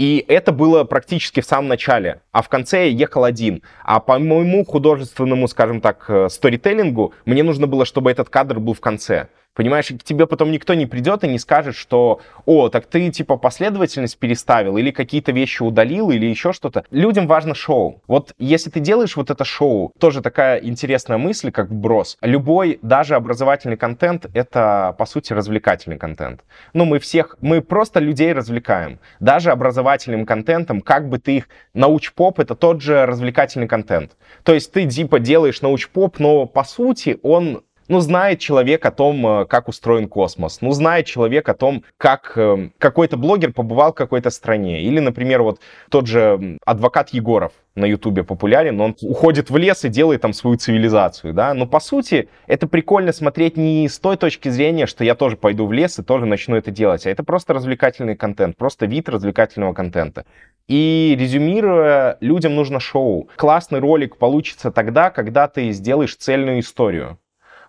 И это было практически в самом начале. А в конце я ехал один. А по моему художественному, скажем так, э, сторителлингу, мне нужно было, чтобы этот кадр был в конце. Понимаешь, к тебе потом никто не придет и не скажет, что, о, так ты типа последовательность переставил, или какие-то вещи удалил, или еще что-то. Людям важно шоу. Вот если ты делаешь вот это шоу, тоже такая интересная мысль, как брос. Любой, даже образовательный контент, это, по сути, развлекательный контент. Ну, мы всех, мы просто людей развлекаем. Даже образовательным контентом, как бы ты их... Науч-поп — это тот же развлекательный контент. То есть ты, типа, делаешь науч-поп, но, по сути, он ну, знает человек о том, э, как устроен космос, ну, знает человек о том, как э, какой-то блогер побывал в какой-то стране. Или, например, вот тот же адвокат Егоров на Ютубе популярен, он уходит в лес и делает там свою цивилизацию, да, но по сути это прикольно смотреть не с той точки зрения, что я тоже пойду в лес и тоже начну это делать, а это просто развлекательный контент, просто вид развлекательного контента. И резюмируя, людям нужно шоу. Классный ролик получится тогда, когда ты сделаешь цельную историю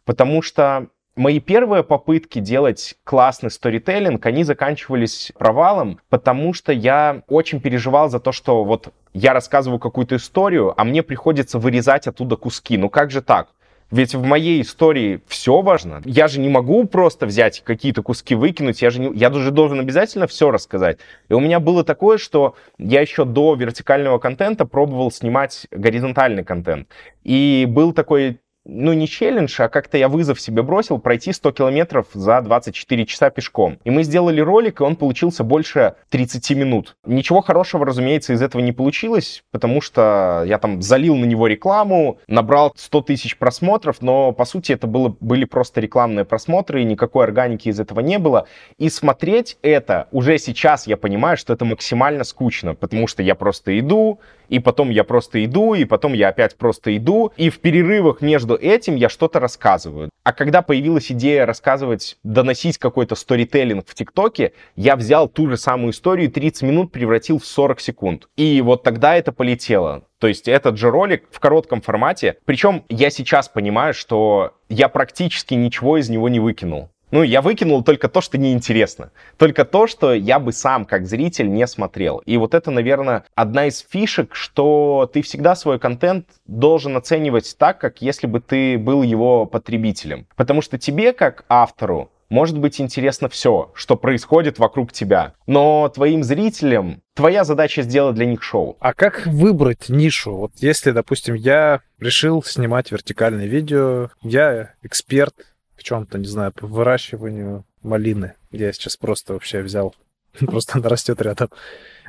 потому что мои первые попытки делать классный сторителлинг, они заканчивались провалом, потому что я очень переживал за то, что вот я рассказываю какую-то историю, а мне приходится вырезать оттуда куски. Ну как же так? Ведь в моей истории все важно. Я же не могу просто взять какие-то куски выкинуть. Я же не, я даже должен обязательно все рассказать. И у меня было такое, что я еще до вертикального контента пробовал снимать горизонтальный контент. И был такой ну, не челлендж, а как-то я вызов себе бросил пройти 100 километров за 24 часа пешком. И мы сделали ролик, и он получился больше 30 минут. Ничего хорошего, разумеется, из этого не получилось, потому что я там залил на него рекламу, набрал 100 тысяч просмотров, но, по сути, это было, были просто рекламные просмотры, и никакой органики из этого не было. И смотреть это уже сейчас я понимаю, что это максимально скучно, потому что я просто иду, и потом я просто иду, и потом я опять просто иду, и в перерывах между этим я что-то рассказываю. А когда появилась идея рассказывать, доносить какой-то сторителлинг в ТикТоке, я взял ту же самую историю 30 минут превратил в 40 секунд. И вот тогда это полетело. То есть этот же ролик в коротком формате. Причем я сейчас понимаю, что я практически ничего из него не выкинул. Ну, я выкинул только то, что неинтересно. Только то, что я бы сам, как зритель, не смотрел. И вот это, наверное, одна из фишек, что ты всегда свой контент должен оценивать так, как если бы ты был его потребителем. Потому что тебе, как автору, может быть интересно все, что происходит вокруг тебя. Но твоим зрителям твоя задача сделать для них шоу. А как выбрать нишу? Вот если, допустим, я решил снимать вертикальное видео, я эксперт в чем-то, не знаю, по выращиванию малины. Я сейчас просто вообще взял, просто она растет рядом.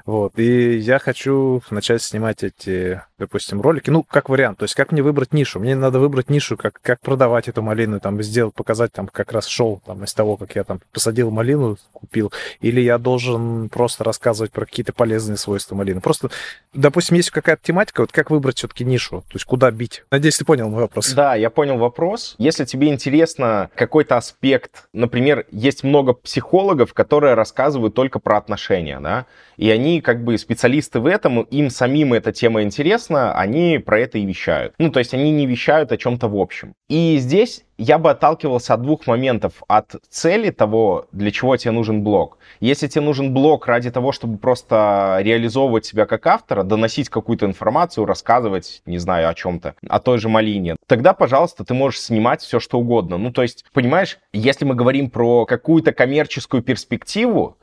Вот. И я хочу начать снимать эти, допустим, ролики. Ну, как вариант. То есть, как мне выбрать нишу? Мне надо выбрать нишу, как, как продавать эту малину, там, сделать, показать там как раз шоу там, из того, как я там посадил малину, купил. Или я должен просто рассказывать про какие-то полезные свойства малины. Просто, допустим, есть какая-то тематика, вот как выбрать все-таки нишу? То есть, куда бить? Надеюсь, ты понял мой вопрос. Да, я понял вопрос. Если тебе интересно какой-то аспект, например, есть много психологов, которые рассказывают только про отношения, да, и они как бы специалисты в этом, им самим эта тема интересна, они про это и вещают. Ну, то есть они не вещают о чем-то в общем. И здесь я бы отталкивался от двух моментов. От цели того, для чего тебе нужен блог. Если тебе нужен блог ради того, чтобы просто реализовывать себя как автора, доносить какую-то информацию, рассказывать, не знаю, о чем-то, о той же малине, тогда, пожалуйста, ты можешь снимать все, что угодно. Ну, то есть, понимаешь, если мы говорим про какую-то коммерческую перспективу,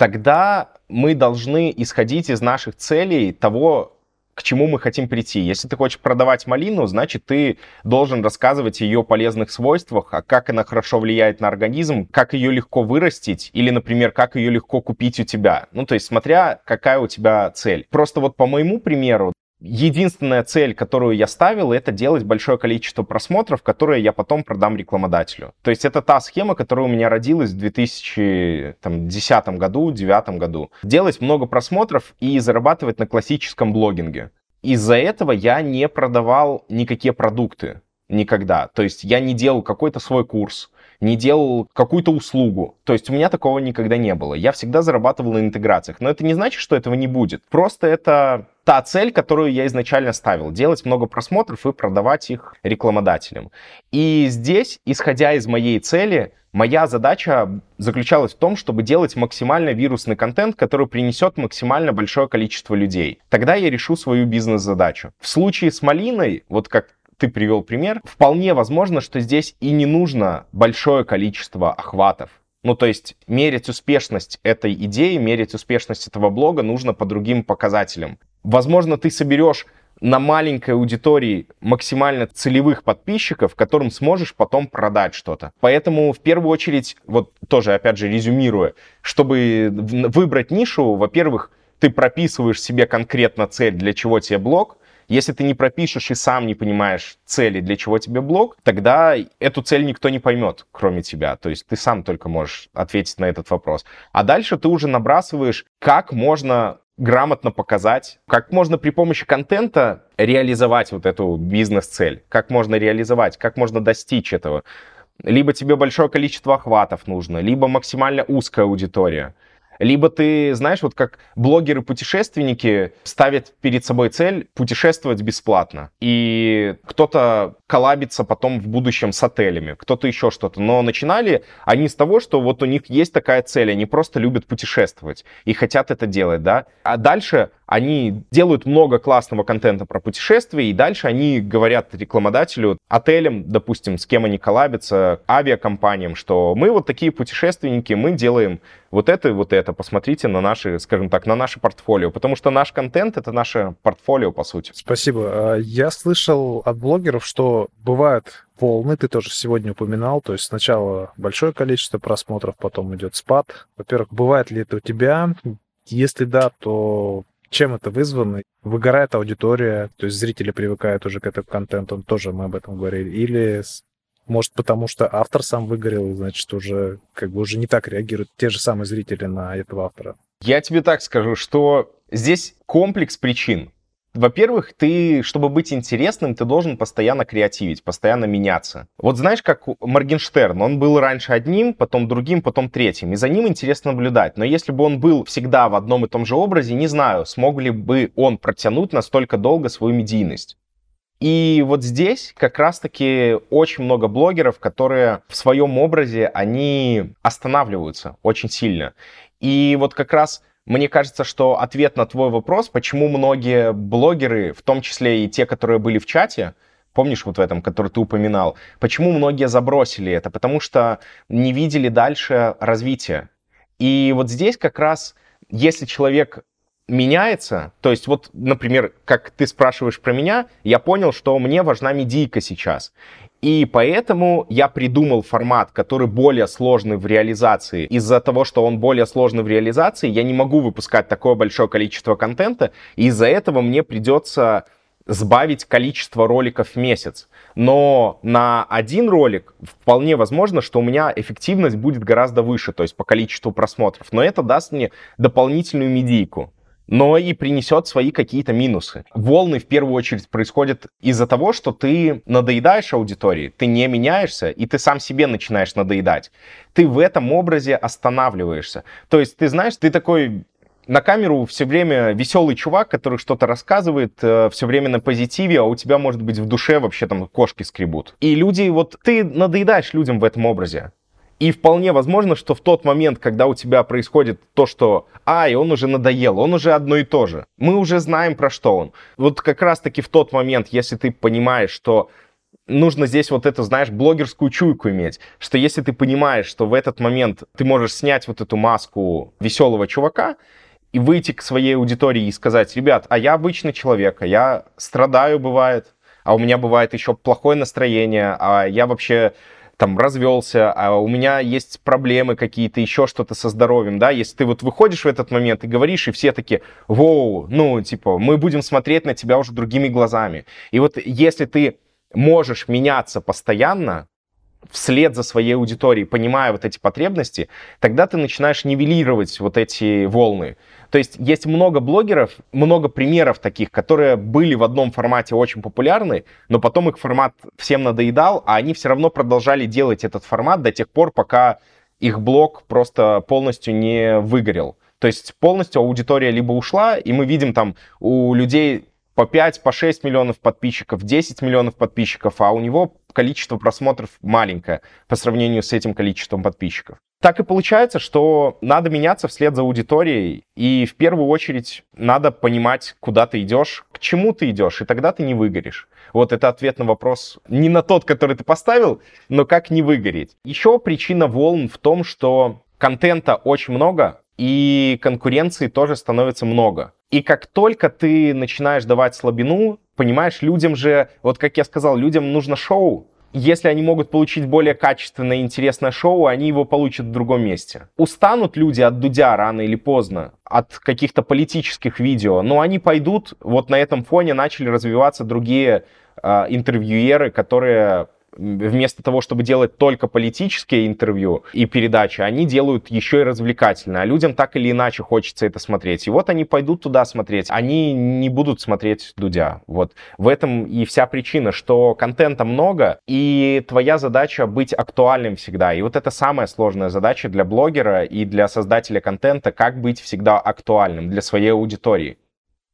тогда мы должны исходить из наших целей того, к чему мы хотим прийти. Если ты хочешь продавать малину, значит, ты должен рассказывать о ее полезных свойствах, а как она хорошо влияет на организм, как ее легко вырастить, или, например, как ее легко купить у тебя. Ну, то есть, смотря какая у тебя цель. Просто вот по моему примеру, единственная цель, которую я ставил, это делать большое количество просмотров, которые я потом продам рекламодателю. То есть это та схема, которая у меня родилась в 2010 году, 2009 году. Делать много просмотров и зарабатывать на классическом блогинге. Из-за этого я не продавал никакие продукты никогда. То есть я не делал какой-то свой курс, не делал какую-то услугу. То есть у меня такого никогда не было. Я всегда зарабатывал на интеграциях. Но это не значит, что этого не будет. Просто это та цель, которую я изначально ставил. Делать много просмотров и продавать их рекламодателям. И здесь, исходя из моей цели, моя задача заключалась в том, чтобы делать максимально вирусный контент, который принесет максимально большое количество людей. Тогда я решу свою бизнес-задачу. В случае с малиной, вот как ты привел пример, вполне возможно, что здесь и не нужно большое количество охватов. Ну, то есть мерить успешность этой идеи, мерить успешность этого блога нужно по другим показателям. Возможно, ты соберешь на маленькой аудитории максимально целевых подписчиков, которым сможешь потом продать что-то. Поэтому в первую очередь, вот тоже опять же резюмируя, чтобы выбрать нишу, во-первых, ты прописываешь себе конкретно цель, для чего тебе блог, если ты не пропишешь и сам не понимаешь цели, для чего тебе блог, тогда эту цель никто не поймет, кроме тебя. То есть ты сам только можешь ответить на этот вопрос. А дальше ты уже набрасываешь, как можно грамотно показать, как можно при помощи контента реализовать вот эту бизнес-цель, как можно реализовать, как можно достичь этого. Либо тебе большое количество охватов нужно, либо максимально узкая аудитория. Либо ты, знаешь, вот как блогеры-путешественники ставят перед собой цель путешествовать бесплатно. И кто-то коллабится потом в будущем с отелями, кто-то еще что-то. Но начинали они с того, что вот у них есть такая цель, они просто любят путешествовать и хотят это делать, да. А дальше они делают много классного контента про путешествия, и дальше они говорят рекламодателю, отелям, допустим, с кем они коллабятся, авиакомпаниям, что мы вот такие путешественники, мы делаем вот это и вот это, посмотрите на наши, скажем так, на наше портфолио, потому что наш контент — это наше портфолио, по сути. Спасибо. А я слышал от блогеров, что бывают волны, ты тоже сегодня упоминал, то есть сначала большое количество просмотров, потом идет спад. Во-первых, бывает ли это у тебя? Если да, то чем это вызвано? Выгорает аудитория, то есть зрители привыкают уже к этому контенту, тоже мы об этом говорили. Или может, потому что автор сам выгорел, значит, уже как бы уже не так реагируют те же самые зрители на этого автора. Я тебе так скажу, что здесь комплекс причин. Во-первых, ты, чтобы быть интересным, ты должен постоянно креативить, постоянно меняться. Вот знаешь, как Моргенштерн, он был раньше одним, потом другим, потом третьим, и за ним интересно наблюдать. Но если бы он был всегда в одном и том же образе, не знаю, смог ли бы он протянуть настолько долго свою медийность. И вот здесь как раз-таки очень много блогеров, которые в своем образе, они останавливаются очень сильно. И вот как раз мне кажется, что ответ на твой вопрос, почему многие блогеры, в том числе и те, которые были в чате, помнишь вот в этом, который ты упоминал, почему многие забросили это? Потому что не видели дальше развития. И вот здесь как раз, если человек меняется, то есть вот, например, как ты спрашиваешь про меня, я понял, что мне важна медийка сейчас. И поэтому я придумал формат, который более сложный в реализации. Из-за того, что он более сложный в реализации, я не могу выпускать такое большое количество контента, и из-за этого мне придется сбавить количество роликов в месяц. Но на один ролик вполне возможно, что у меня эффективность будет гораздо выше, то есть по количеству просмотров. Но это даст мне дополнительную медийку но и принесет свои какие-то минусы. Волны в первую очередь происходят из-за того, что ты надоедаешь аудитории, ты не меняешься, и ты сам себе начинаешь надоедать. Ты в этом образе останавливаешься. То есть ты знаешь, ты такой на камеру все время веселый чувак, который что-то рассказывает, э, все время на позитиве, а у тебя, может быть, в душе вообще там кошки скребут. И люди, вот ты надоедаешь людям в этом образе. И вполне возможно, что в тот момент, когда у тебя происходит то, что «Ай, он уже надоел, он уже одно и то же», мы уже знаем, про что он. Вот как раз-таки в тот момент, если ты понимаешь, что нужно здесь вот это, знаешь, блогерскую чуйку иметь, что если ты понимаешь, что в этот момент ты можешь снять вот эту маску веселого чувака, и выйти к своей аудитории и сказать, ребят, а я обычный человек, а я страдаю бывает, а у меня бывает еще плохое настроение, а я вообще там развелся, а у меня есть проблемы какие-то, еще что-то со здоровьем, да, если ты вот выходишь в этот момент и говоришь, и все таки воу, ну, типа, мы будем смотреть на тебя уже другими глазами. И вот если ты можешь меняться постоянно, вслед за своей аудиторией, понимая вот эти потребности, тогда ты начинаешь нивелировать вот эти волны. То есть есть много блогеров, много примеров таких, которые были в одном формате очень популярны, но потом их формат всем надоедал, а они все равно продолжали делать этот формат до тех пор, пока их блог просто полностью не выгорел. То есть полностью аудитория либо ушла, и мы видим там у людей по 5, по 6 миллионов подписчиков, 10 миллионов подписчиков, а у него количество просмотров маленькое по сравнению с этим количеством подписчиков. Так и получается, что надо меняться вслед за аудиторией, и в первую очередь надо понимать, куда ты идешь, к чему ты идешь, и тогда ты не выгоришь. Вот это ответ на вопрос не на тот, который ты поставил, но как не выгореть. Еще причина волн в том, что контента очень много, и конкуренции тоже становится много. И как только ты начинаешь давать слабину, понимаешь, людям же, вот как я сказал, людям нужно шоу, если они могут получить более качественное и интересное шоу, они его получат в другом месте. Устанут люди от Дудя рано или поздно, от каких-то политических видео, но они пойдут, вот на этом фоне начали развиваться другие э, интервьюеры, которые вместо того, чтобы делать только политические интервью и передачи, они делают еще и развлекательные. А людям так или иначе хочется это смотреть. И вот они пойдут туда смотреть. Они не будут смотреть Дудя. Вот в этом и вся причина, что контента много, и твоя задача быть актуальным всегда. И вот это самая сложная задача для блогера и для создателя контента, как быть всегда актуальным для своей аудитории.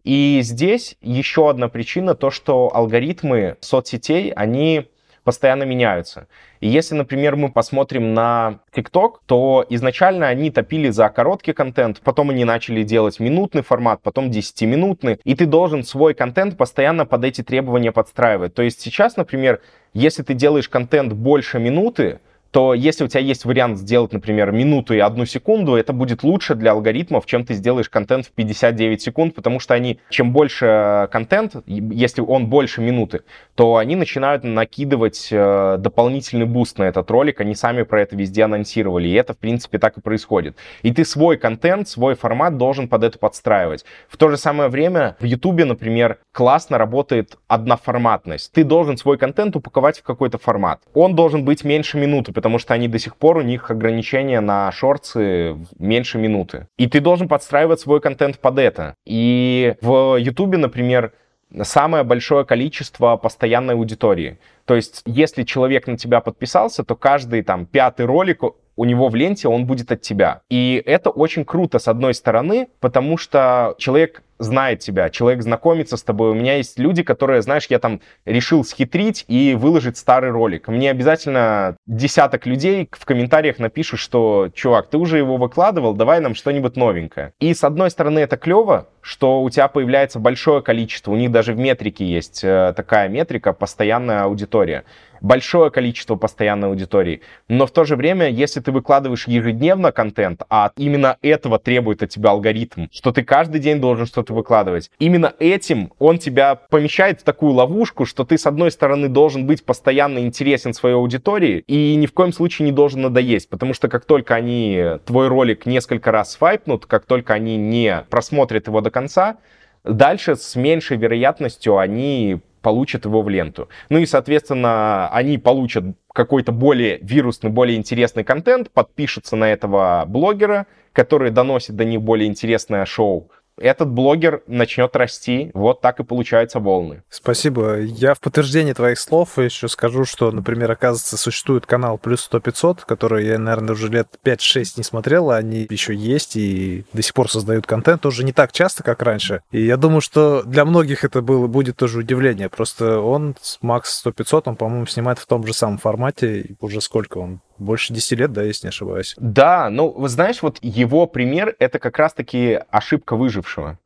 И здесь еще одна причина, то, что алгоритмы соцсетей, они постоянно меняются. И если, например, мы посмотрим на TikTok, то изначально они топили за короткий контент, потом они начали делать минутный формат, потом 10-минутный, и ты должен свой контент постоянно под эти требования подстраивать. То есть сейчас, например, если ты делаешь контент больше минуты, то если у тебя есть вариант сделать, например, минуту и одну секунду, это будет лучше для алгоритмов, чем ты сделаешь контент в 59 секунд, потому что они, чем больше контент, если он больше минуты, то они начинают накидывать э, дополнительный буст на этот ролик, они сами про это везде анонсировали, и это, в принципе, так и происходит. И ты свой контент, свой формат должен под это подстраивать. В то же самое время в YouTube, например, классно работает одноформатность. Ты должен свой контент упаковать в какой-то формат. Он должен быть меньше минуты, потому что они до сих пор, у них ограничения на шорты меньше минуты. И ты должен подстраивать свой контент под это. И в YouTube, например, самое большое количество постоянной аудитории. То есть, если человек на тебя подписался, то каждый там пятый ролик у него в ленте, он будет от тебя. И это очень круто, с одной стороны, потому что человек знает тебя, человек знакомится с тобой. У меня есть люди, которые, знаешь, я там решил схитрить и выложить старый ролик. Мне обязательно десяток людей в комментариях напишут, что, чувак, ты уже его выкладывал, давай нам что-нибудь новенькое. И с одной стороны это клево, что у тебя появляется большое количество, у них даже в метрике есть э, такая метрика, постоянная аудитория большое количество постоянной аудитории. Но в то же время, если ты выкладываешь ежедневно контент, а именно этого требует от тебя алгоритм, что ты каждый день должен что-то выкладывать, именно этим он тебя помещает в такую ловушку, что ты, с одной стороны, должен быть постоянно интересен своей аудитории и ни в коем случае не должен надоесть, потому что как только они твой ролик несколько раз свайпнут, как только они не просмотрят его до конца, дальше с меньшей вероятностью они получат его в ленту. Ну и, соответственно, они получат какой-то более вирусный, более интересный контент, подпишутся на этого блогера, который доносит до них более интересное шоу, этот блогер начнет расти. Вот так и получаются волны. Спасибо. Я в подтверждение твоих слов еще скажу, что, например, оказывается, существует канал плюс 100 500, который я, наверное, уже лет 5-6 не смотрел, а они еще есть и до сих пор создают контент, тоже не так часто, как раньше. И я думаю, что для многих это было, будет тоже удивление. Просто он, Макс 100 500, он, по-моему, снимает в том же самом формате, уже сколько он больше 10 лет, да, если не ошибаюсь. Да, ну, вы знаешь, вот его пример — это как раз-таки ошибка выжившего.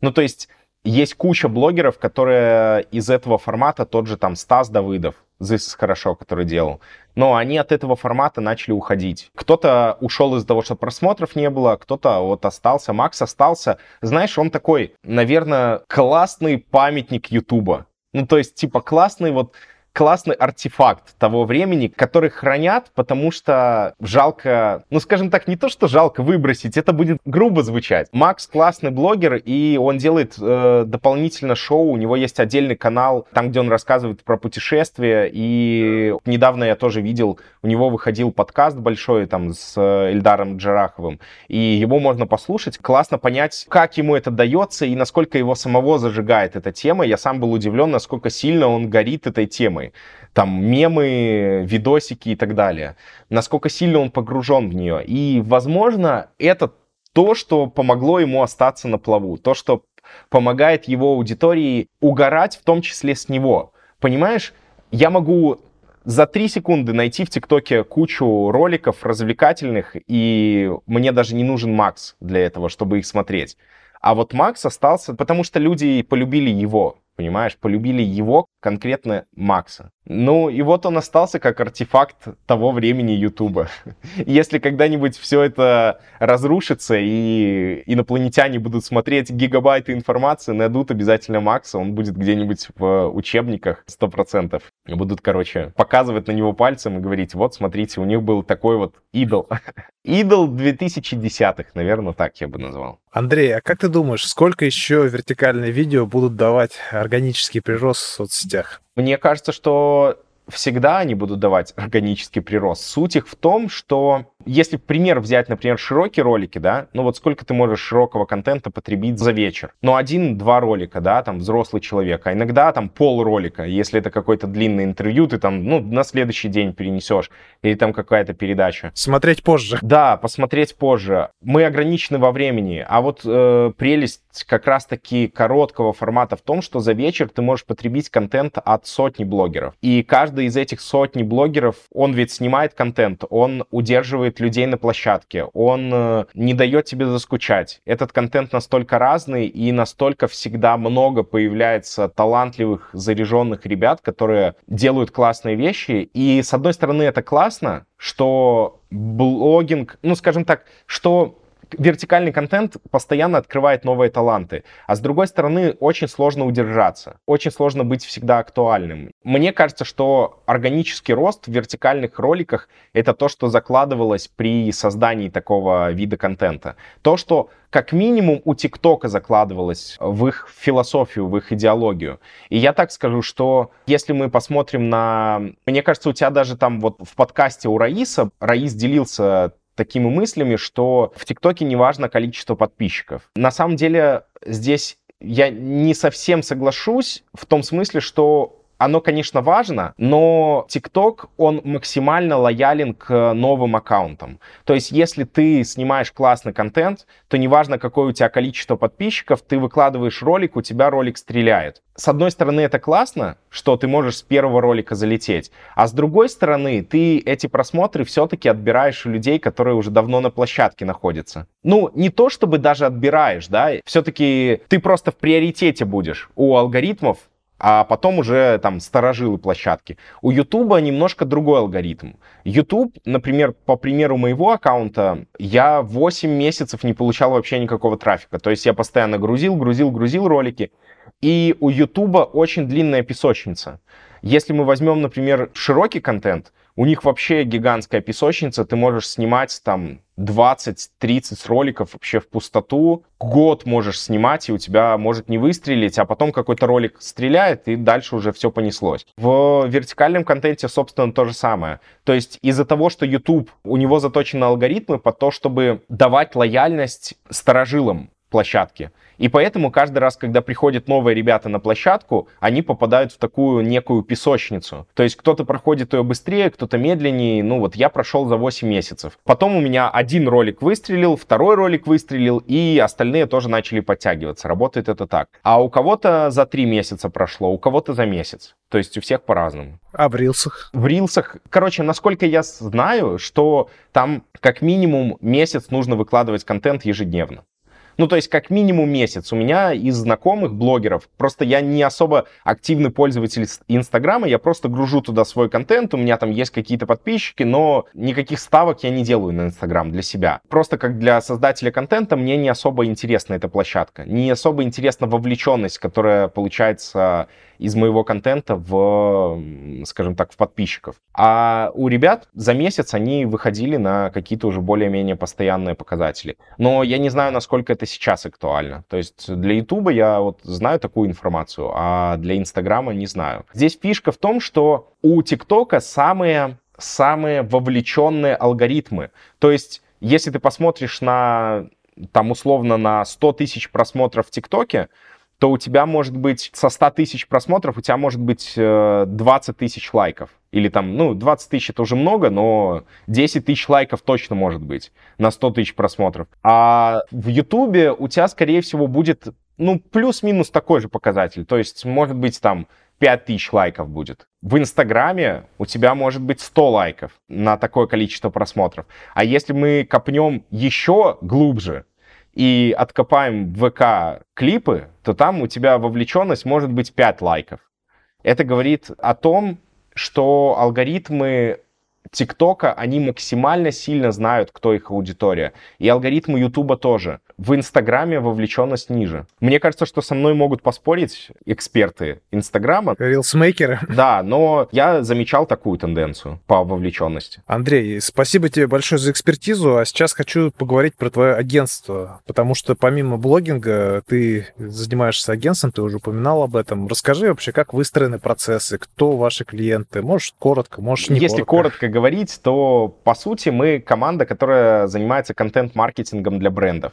Ну, то есть есть куча блогеров, которые из этого формата, тот же там Стас Давыдов, This хорошо, который делал, но они от этого формата начали уходить. Кто-то ушел из-за того, что просмотров не было, кто-то вот остался, Макс остался. Знаешь, он такой, наверное, классный памятник Ютуба. Ну, то есть, типа, классный вот классный артефакт того времени, который хранят, потому что жалко, ну, скажем так, не то, что жалко выбросить, это будет грубо звучать. Макс классный блогер, и он делает э, дополнительно шоу, у него есть отдельный канал, там, где он рассказывает про путешествия, и недавно я тоже видел, у него выходил подкаст большой там с Эльдаром Джараховым, и его можно послушать, классно понять, как ему это дается и насколько его самого зажигает эта тема. Я сам был удивлен, насколько сильно он горит этой темой. Там мемы, видосики и так далее. Насколько сильно он погружен в нее. И, возможно, это то, что помогло ему остаться на плаву. То, что помогает его аудитории угорать, в том числе с него. Понимаешь, я могу за три секунды найти в ТикТоке кучу роликов развлекательных, и мне даже не нужен Макс для этого, чтобы их смотреть. А вот Макс остался, потому что люди полюбили его понимаешь, полюбили его, конкретно Макса. Ну, и вот он остался как артефакт того времени Ютуба. Если когда-нибудь все это разрушится, и инопланетяне будут смотреть гигабайты информации, найдут обязательно Макса, он будет где-нибудь в учебниках 100%. Будут, короче, показывать на него пальцем и говорить, вот, смотрите, у них был такой вот идол. Идол 2010-х, наверное, так я бы назвал. Андрей, а как ты думаешь, сколько еще вертикальные видео будут давать органический прирост в соцсетях? Мне кажется, что всегда они будут давать органический прирост. Суть их в том, что если пример взять, например, широкие ролики, да, ну вот сколько ты можешь широкого контента потребить за вечер? Ну, один-два ролика, да, там, взрослый человек, а иногда там пол ролика, если это какое-то длинное интервью, ты там, ну, на следующий день перенесешь, или там какая-то передача. Смотреть позже. Да, посмотреть позже. Мы ограничены во времени, а вот э, прелесть как раз-таки короткого формата в том, что за вечер ты можешь потребить контент от сотни блогеров. И каждый из этих сотни блогеров, он ведь снимает контент, он удерживает удерживает людей на площадке, он э, не дает тебе заскучать. Этот контент настолько разный и настолько всегда много появляется талантливых, заряженных ребят, которые делают классные вещи. И с одной стороны это классно, что блогинг, ну скажем так, что вертикальный контент постоянно открывает новые таланты. А с другой стороны, очень сложно удержаться. Очень сложно быть всегда актуальным. Мне кажется, что органический рост в вертикальных роликах — это то, что закладывалось при создании такого вида контента. То, что как минимум у ТикТока закладывалось в их философию, в их идеологию. И я так скажу, что если мы посмотрим на... Мне кажется, у тебя даже там вот в подкасте у Раиса, Раис делился такими мыслями, что в ТикТоке не важно количество подписчиков. На самом деле здесь я не совсем соглашусь в том смысле, что оно, конечно, важно, но TikTok, он максимально лоялен к новым аккаунтам. То есть, если ты снимаешь классный контент, то неважно, какое у тебя количество подписчиков, ты выкладываешь ролик, у тебя ролик стреляет. С одной стороны, это классно, что ты можешь с первого ролика залететь, а с другой стороны, ты эти просмотры все-таки отбираешь у людей, которые уже давно на площадке находятся. Ну, не то чтобы даже отбираешь, да, все-таки ты просто в приоритете будешь у алгоритмов, а потом уже там сторожилы площадки. У Ютуба немножко другой алгоритм. YouTube, например, по примеру моего аккаунта, я 8 месяцев не получал вообще никакого трафика. То есть я постоянно грузил, грузил, грузил ролики. И у YouTube очень длинная песочница. Если мы возьмем, например, широкий контент, у них вообще гигантская песочница, ты можешь снимать там 20-30 роликов вообще в пустоту. Год можешь снимать, и у тебя может не выстрелить, а потом какой-то ролик стреляет, и дальше уже все понеслось. В вертикальном контенте, собственно, то же самое. То есть из-за того, что YouTube, у него заточены алгоритмы по то, чтобы давать лояльность сторожилам площадки. И поэтому каждый раз, когда приходят новые ребята на площадку, они попадают в такую некую песочницу. То есть кто-то проходит ее быстрее, кто-то медленнее. Ну вот я прошел за 8 месяцев. Потом у меня один ролик выстрелил, второй ролик выстрелил, и остальные тоже начали подтягиваться. Работает это так. А у кого-то за 3 месяца прошло, у кого-то за месяц. То есть у всех по-разному. А в рилсах? В рилсах, короче, насколько я знаю, что там как минимум месяц нужно выкладывать контент ежедневно. Ну, то есть, как минимум месяц. У меня из знакомых блогеров, просто я не особо активный пользователь Инстаграма, я просто гружу туда свой контент, у меня там есть какие-то подписчики, но никаких ставок я не делаю на Инстаграм для себя. Просто как для создателя контента мне не особо интересна эта площадка. Не особо интересна вовлеченность, которая получается из моего контента в, скажем так, в подписчиков. А у ребят за месяц они выходили на какие-то уже более-менее постоянные показатели. Но я не знаю, насколько это сейчас актуально. То есть для Ютуба я вот знаю такую информацию, а для Инстаграма не знаю. Здесь фишка в том, что у ТикТока самые, самые вовлеченные алгоритмы. То есть если ты посмотришь на там условно на 100 тысяч просмотров в ТикТоке, то у тебя может быть со 100 тысяч просмотров, у тебя может быть 20 э, тысяч лайков. Или там, ну, 20 тысяч это уже много, но 10 тысяч лайков точно может быть на 100 тысяч просмотров. А в Ютубе у тебя, скорее всего, будет, ну, плюс-минус такой же показатель. То есть, может быть, там 5 тысяч лайков будет. В Инстаграме у тебя может быть 100 лайков на такое количество просмотров. А если мы копнем еще глубже, и откопаем в ВК клипы, то там у тебя вовлеченность может быть 5 лайков. Это говорит о том, что алгоритмы ТикТока, они максимально сильно знают, кто их аудитория. И алгоритмы Ютуба тоже. В Инстаграме вовлеченность ниже. Мне кажется, что со мной могут поспорить эксперты Инстаграма. Рилсмейкеры. Да, но я замечал такую тенденцию по вовлеченности. Андрей, спасибо тебе большое за экспертизу, а сейчас хочу поговорить про твое агентство, потому что помимо блогинга ты занимаешься агентством, ты уже упоминал об этом. Расскажи вообще, как выстроены процессы, кто ваши клиенты, можешь коротко, можешь не Если коротко, коротко говорить, то по сути мы команда, которая занимается контент-маркетингом для брендов.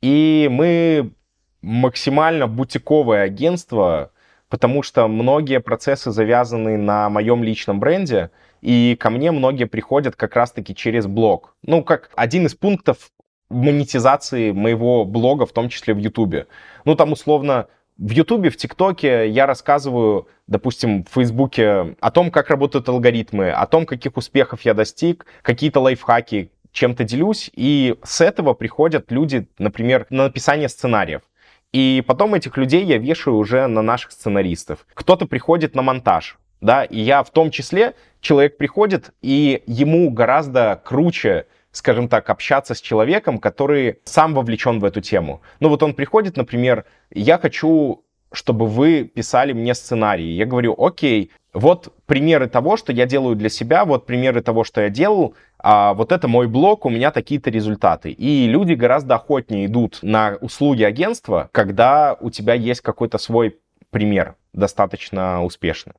И мы максимально бутиковое агентство, потому что многие процессы завязаны на моем личном бренде, и ко мне многие приходят как раз-таки через блог. Ну, как один из пунктов монетизации моего блога, в том числе в Ютубе. Ну, там условно в Ютубе, в ТикТоке я рассказываю, допустим, в Фейсбуке о том, как работают алгоритмы, о том, каких успехов я достиг, какие-то лайфхаки, чем-то делюсь, и с этого приходят люди, например, на написание сценариев. И потом этих людей я вешаю уже на наших сценаристов. Кто-то приходит на монтаж, да, и я в том числе, человек приходит, и ему гораздо круче скажем так, общаться с человеком, который сам вовлечен в эту тему. Ну вот он приходит, например, я хочу чтобы вы писали мне сценарии. Я говорю, окей, вот примеры того, что я делаю для себя, вот примеры того, что я делал, а вот это мой блог, у меня такие-то результаты. И люди гораздо охотнее идут на услуги агентства, когда у тебя есть какой-то свой пример достаточно успешный.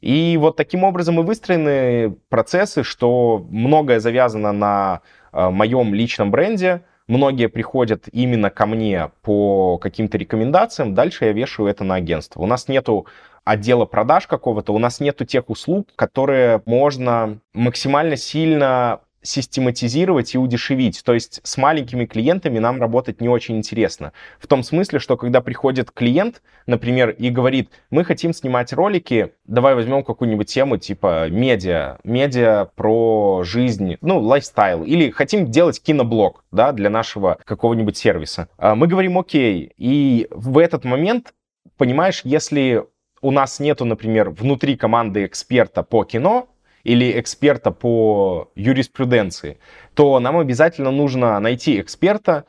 И вот таким образом и выстроены процессы, что многое завязано на э, моем личном бренде, многие приходят именно ко мне по каким-то рекомендациям, дальше я вешаю это на агентство. У нас нету отдела продаж какого-то, у нас нету тех услуг, которые можно максимально сильно систематизировать и удешевить. То есть с маленькими клиентами нам работать не очень интересно. В том смысле, что когда приходит клиент, например, и говорит, мы хотим снимать ролики, давай возьмем какую-нибудь тему типа медиа, медиа про жизнь, ну, лайфстайл, или хотим делать киноблог, да, для нашего какого-нибудь сервиса. А мы говорим, окей, и в этот момент, понимаешь, если у нас нету, например, внутри команды эксперта по кино, или эксперта по юриспруденции, то нам обязательно нужно найти эксперта,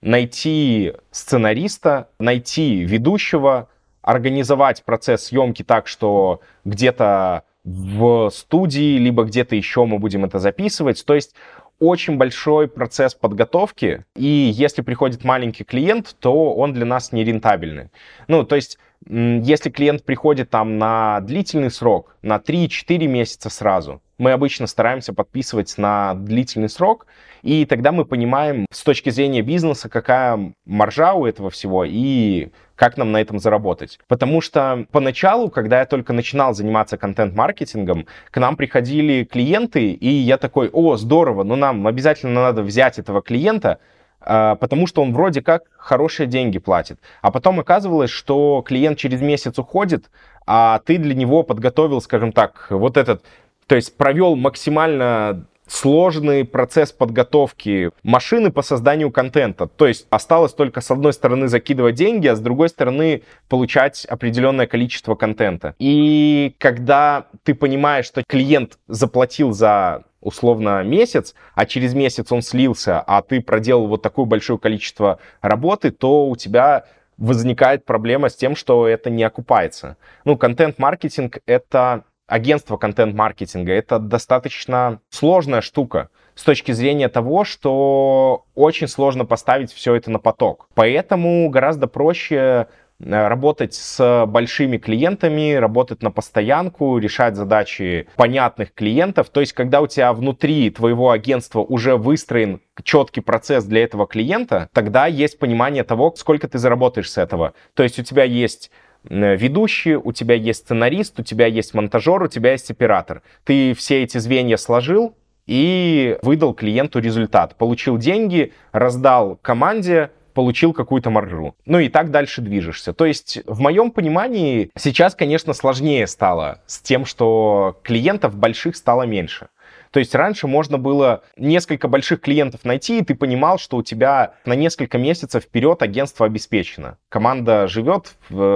найти сценариста, найти ведущего, организовать процесс съемки так, что где-то в студии, либо где-то еще мы будем это записывать. То есть очень большой процесс подготовки, и если приходит маленький клиент, то он для нас не рентабельный. Ну, то есть если клиент приходит там на длительный срок, на 3-4 месяца сразу, мы обычно стараемся подписывать на длительный срок, и тогда мы понимаем с точки зрения бизнеса, какая маржа у этого всего и как нам на этом заработать. Потому что поначалу, когда я только начинал заниматься контент-маркетингом, к нам приходили клиенты, и я такой, о, здорово, ну нам обязательно надо взять этого клиента, а, потому что он вроде как хорошие деньги платит. А потом оказывалось, что клиент через месяц уходит, а ты для него подготовил, скажем так, вот этот, то есть провел максимально сложный процесс подготовки машины по созданию контента. То есть осталось только с одной стороны закидывать деньги, а с другой стороны получать определенное количество контента. И когда ты понимаешь, что клиент заплатил за условно месяц, а через месяц он слился, а ты проделал вот такое большое количество работы, то у тебя возникает проблема с тем, что это не окупается. Ну, контент-маркетинг — это агентство контент-маркетинга. Это достаточно сложная штука с точки зрения того, что очень сложно поставить все это на поток. Поэтому гораздо проще э, работать с большими клиентами, работать на постоянку, решать задачи понятных клиентов. То есть, когда у тебя внутри твоего агентства уже выстроен четкий процесс для этого клиента, тогда есть понимание того, сколько ты заработаешь с этого. То есть, у тебя есть ведущий, у тебя есть сценарист, у тебя есть монтажер, у тебя есть оператор. Ты все эти звенья сложил и выдал клиенту результат. Получил деньги, раздал команде, получил какую-то маржу. Ну и так дальше движешься. То есть, в моем понимании, сейчас, конечно, сложнее стало с тем, что клиентов больших стало меньше. То есть раньше можно было несколько больших клиентов найти, и ты понимал, что у тебя на несколько месяцев вперед агентство обеспечено. Команда живет,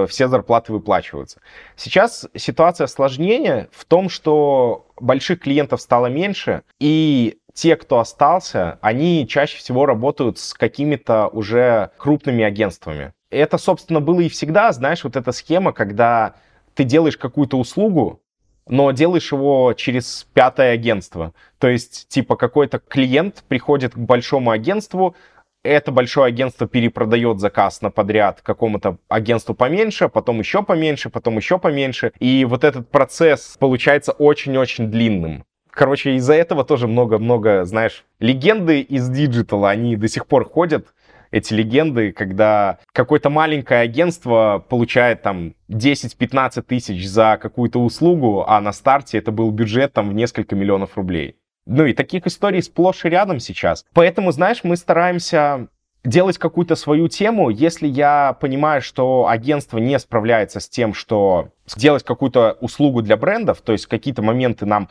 все зарплаты выплачиваются. Сейчас ситуация сложнее в том, что больших клиентов стало меньше, и те, кто остался, они чаще всего работают с какими-то уже крупными агентствами. Это, собственно, было и всегда, знаешь, вот эта схема, когда ты делаешь какую-то услугу, но делаешь его через пятое агентство. То есть, типа, какой-то клиент приходит к большому агентству, это большое агентство перепродает заказ на подряд какому-то агентству поменьше, потом еще поменьше, потом еще поменьше. И вот этот процесс получается очень-очень длинным. Короче, из-за этого тоже много-много, знаешь, легенды из диджитала, они до сих пор ходят, эти легенды, когда какое-то маленькое агентство получает там 10-15 тысяч за какую-то услугу, а на старте это был бюджет там в несколько миллионов рублей. Ну и таких историй сплошь и рядом сейчас. Поэтому, знаешь, мы стараемся делать какую-то свою тему, если я понимаю, что агентство не справляется с тем, что сделать какую-то услугу для брендов, то есть какие-то моменты нам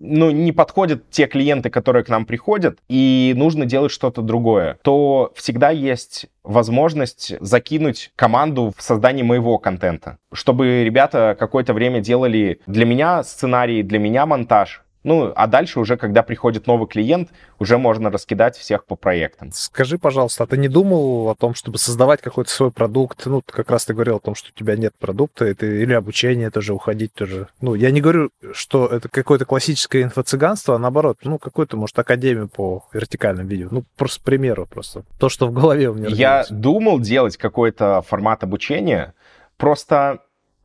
ну, не подходят те клиенты, которые к нам приходят, и нужно делать что-то другое, то всегда есть возможность закинуть команду в создание моего контента, чтобы ребята какое-то время делали для меня сценарий, для меня монтаж, ну, а дальше уже, когда приходит новый клиент, уже можно раскидать всех по проектам. Скажи, пожалуйста, а ты не думал о том, чтобы создавать какой-то свой продукт? Ну, как раз ты говорил о том, что у тебя нет продукта, это, или обучение тоже, уходить тоже. Ну, я не говорю, что это какое-то классическое инфо-цыганство, а наоборот, ну, какую-то, может, академию по вертикальным видео. Ну, просто примеру просто. То, что в голове у меня Я думал делать какой-то формат обучения, просто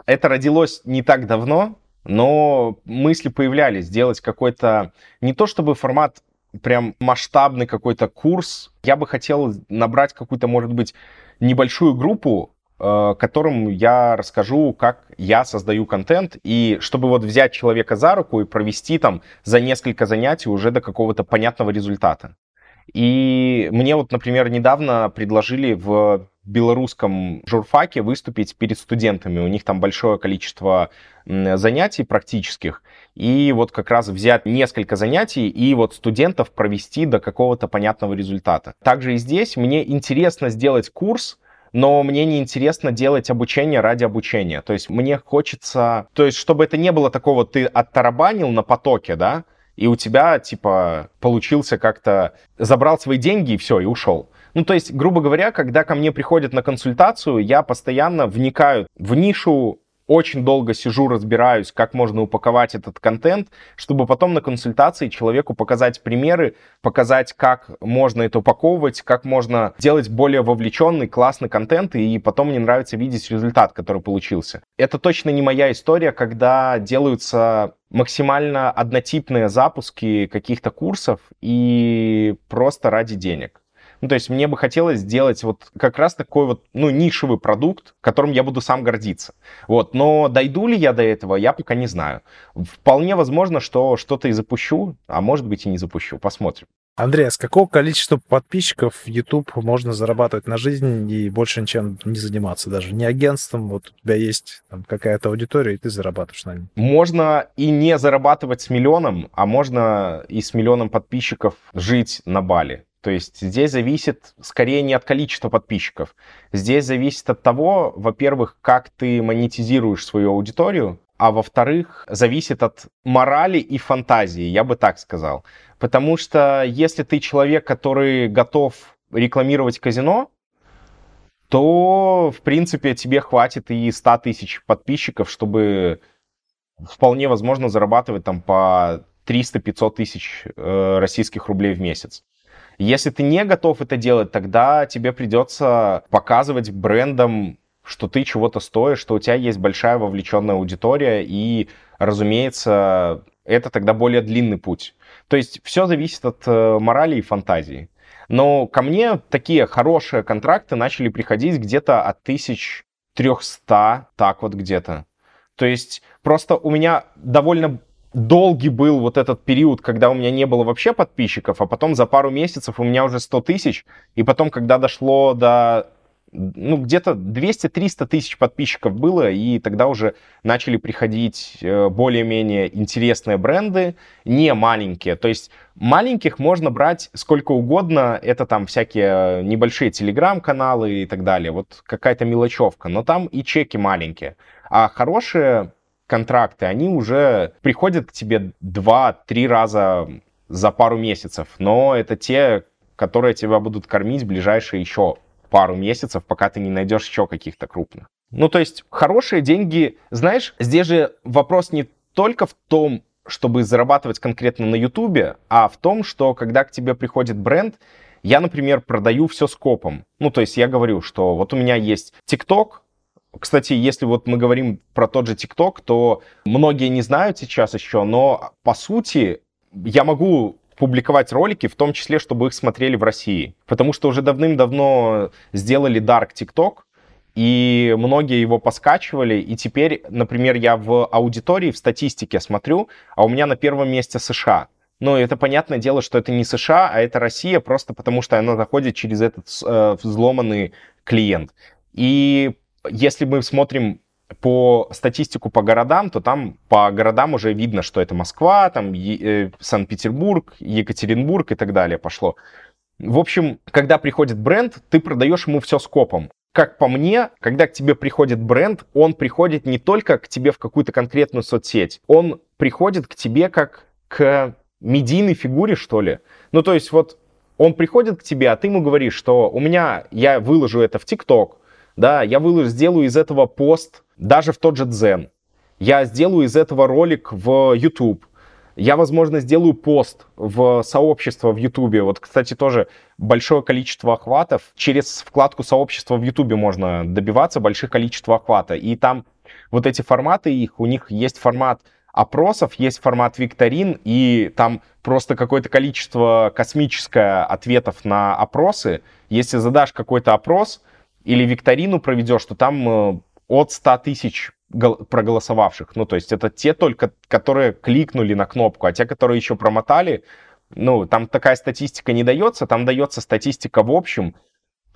это родилось не так давно, но мысли появлялись. Сделать какой-то, не то чтобы формат прям масштабный какой-то курс, я бы хотел набрать какую-то, может быть, небольшую группу, э, которым я расскажу, как я создаю контент, и чтобы вот взять человека за руку и провести там за несколько занятий уже до какого-то понятного результата. И мне вот, например, недавно предложили в белорусском журфаке выступить перед студентами. У них там большое количество занятий практических. И вот как раз взять несколько занятий и вот студентов провести до какого-то понятного результата. Также и здесь мне интересно сделать курс, но мне не интересно делать обучение ради обучения. То есть мне хочется... То есть чтобы это не было такого, ты оттарабанил на потоке, да, и у тебя, типа, получился как-то... Забрал свои деньги и все, и ушел. Ну, то есть, грубо говоря, когда ко мне приходят на консультацию, я постоянно вникаю в нишу, очень долго сижу, разбираюсь, как можно упаковать этот контент, чтобы потом на консультации человеку показать примеры, показать, как можно это упаковывать, как можно делать более вовлеченный, классный контент, и потом мне нравится видеть результат, который получился. Это точно не моя история, когда делаются максимально однотипные запуски каких-то курсов и просто ради денег. Ну, то есть мне бы хотелось сделать вот как раз такой вот, ну, нишевый продукт, которым я буду сам гордиться. Вот, но дойду ли я до этого, я пока не знаю. Вполне возможно, что что-то и запущу, а может быть и не запущу, посмотрим. Андрей, а с какого количества подписчиков YouTube можно зарабатывать на жизнь и больше ничем не заниматься даже? Не агентством, вот у тебя есть какая-то аудитория, и ты зарабатываешь на ней. Можно и не зарабатывать с миллионом, а можно и с миллионом подписчиков жить на Бали. То есть здесь зависит скорее не от количества подписчиков. Здесь зависит от того, во-первых, как ты монетизируешь свою аудиторию, а во-вторых, зависит от морали и фантазии, я бы так сказал. Потому что если ты человек, который готов рекламировать казино, то, в принципе, тебе хватит и 100 тысяч подписчиков, чтобы вполне возможно зарабатывать там по 300-500 тысяч э, российских рублей в месяц. Если ты не готов это делать, тогда тебе придется показывать брендам что ты чего-то стоишь, что у тебя есть большая вовлеченная аудитория, и, разумеется, это тогда более длинный путь. То есть все зависит от э, морали и фантазии. Но ко мне такие хорошие контракты начали приходить где-то от 1300, так вот где-то. То есть просто у меня довольно долгий был вот этот период, когда у меня не было вообще подписчиков, а потом за пару месяцев у меня уже 100 тысяч, и потом, когда дошло до ну, где-то 200-300 тысяч подписчиков было, и тогда уже начали приходить э, более-менее интересные бренды, не маленькие. То есть маленьких можно брать сколько угодно, это там всякие небольшие телеграм-каналы и так далее, вот какая-то мелочевка, но там и чеки маленькие. А хорошие контракты, они уже приходят к тебе 2-3 раза за пару месяцев, но это те, которые тебя будут кормить ближайшие еще пару месяцев, пока ты не найдешь еще каких-то крупных. Ну, то есть хорошие деньги, знаешь, здесь же вопрос не только в том, чтобы зарабатывать конкретно на Ютубе, а в том, что когда к тебе приходит бренд, я, например, продаю все скопом. Ну, то есть я говорю, что вот у меня есть ТикТок, кстати, если вот мы говорим про тот же ТикТок, то многие не знают сейчас еще, но по сути я могу публиковать ролики, в том числе, чтобы их смотрели в России. Потому что уже давным-давно сделали Dark TikTok, и многие его поскачивали, и теперь, например, я в аудитории, в статистике смотрю, а у меня на первом месте США. Но это понятное дело, что это не США, а это Россия, просто потому что она заходит через этот э, взломанный клиент. И если мы смотрим по статистику по городам, то там по городам уже видно, что это Москва, там э, Санкт-Петербург, Екатеринбург и так далее пошло. В общем, когда приходит бренд, ты продаешь ему все скопом. Как по мне, когда к тебе приходит бренд, он приходит не только к тебе в какую-то конкретную соцсеть, он приходит к тебе как к медийной фигуре, что ли. Ну, то есть вот он приходит к тебе, а ты ему говоришь, что у меня, я выложу это в ТикТок, да, я выложу, сделаю из этого пост даже в тот же Дзен. Я сделаю из этого ролик в YouTube. Я, возможно, сделаю пост в сообщество в YouTube. Вот, кстати, тоже большое количество охватов. Через вкладку сообщества в YouTube можно добиваться больших количеств охвата. И там вот эти форматы их, у них есть формат опросов, есть формат викторин, и там просто какое-то количество космическое ответов на опросы. Если задашь какой-то опрос или викторину проведешь, то там э, от 100 тысяч проголосовавших. Ну, то есть это те только, которые кликнули на кнопку, а те, которые еще промотали, ну, там такая статистика не дается, там дается статистика в общем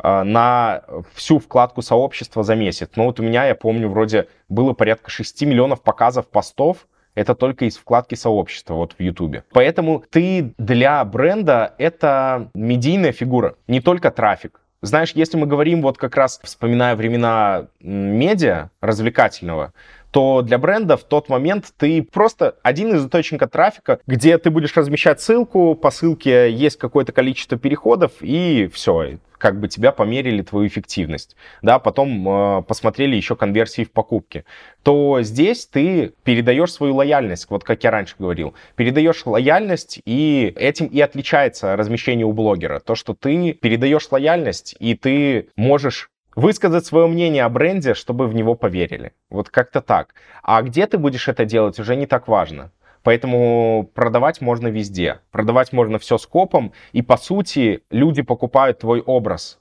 э, на всю вкладку сообщества за месяц. Ну, вот у меня, я помню, вроде было порядка 6 миллионов показов постов, это только из вкладки сообщества вот в Ютубе. Поэтому ты для бренда это медийная фигура, не только трафик. Знаешь, если мы говорим вот как раз, вспоминая времена медиа развлекательного, то для бренда в тот момент ты просто один из источников трафика, где ты будешь размещать ссылку, по ссылке есть какое-то количество переходов, и все, как бы тебя померили твою эффективность, да, потом э, посмотрели еще конверсии в покупке, то здесь ты передаешь свою лояльность, вот как я раньше говорил, передаешь лояльность, и этим и отличается размещение у блогера, то, что ты передаешь лояльность, и ты можешь высказать свое мнение о бренде, чтобы в него поверили. Вот как-то так. А где ты будешь это делать, уже не так важно. Поэтому продавать можно везде. Продавать можно все скопом. И по сути люди покупают твой образ.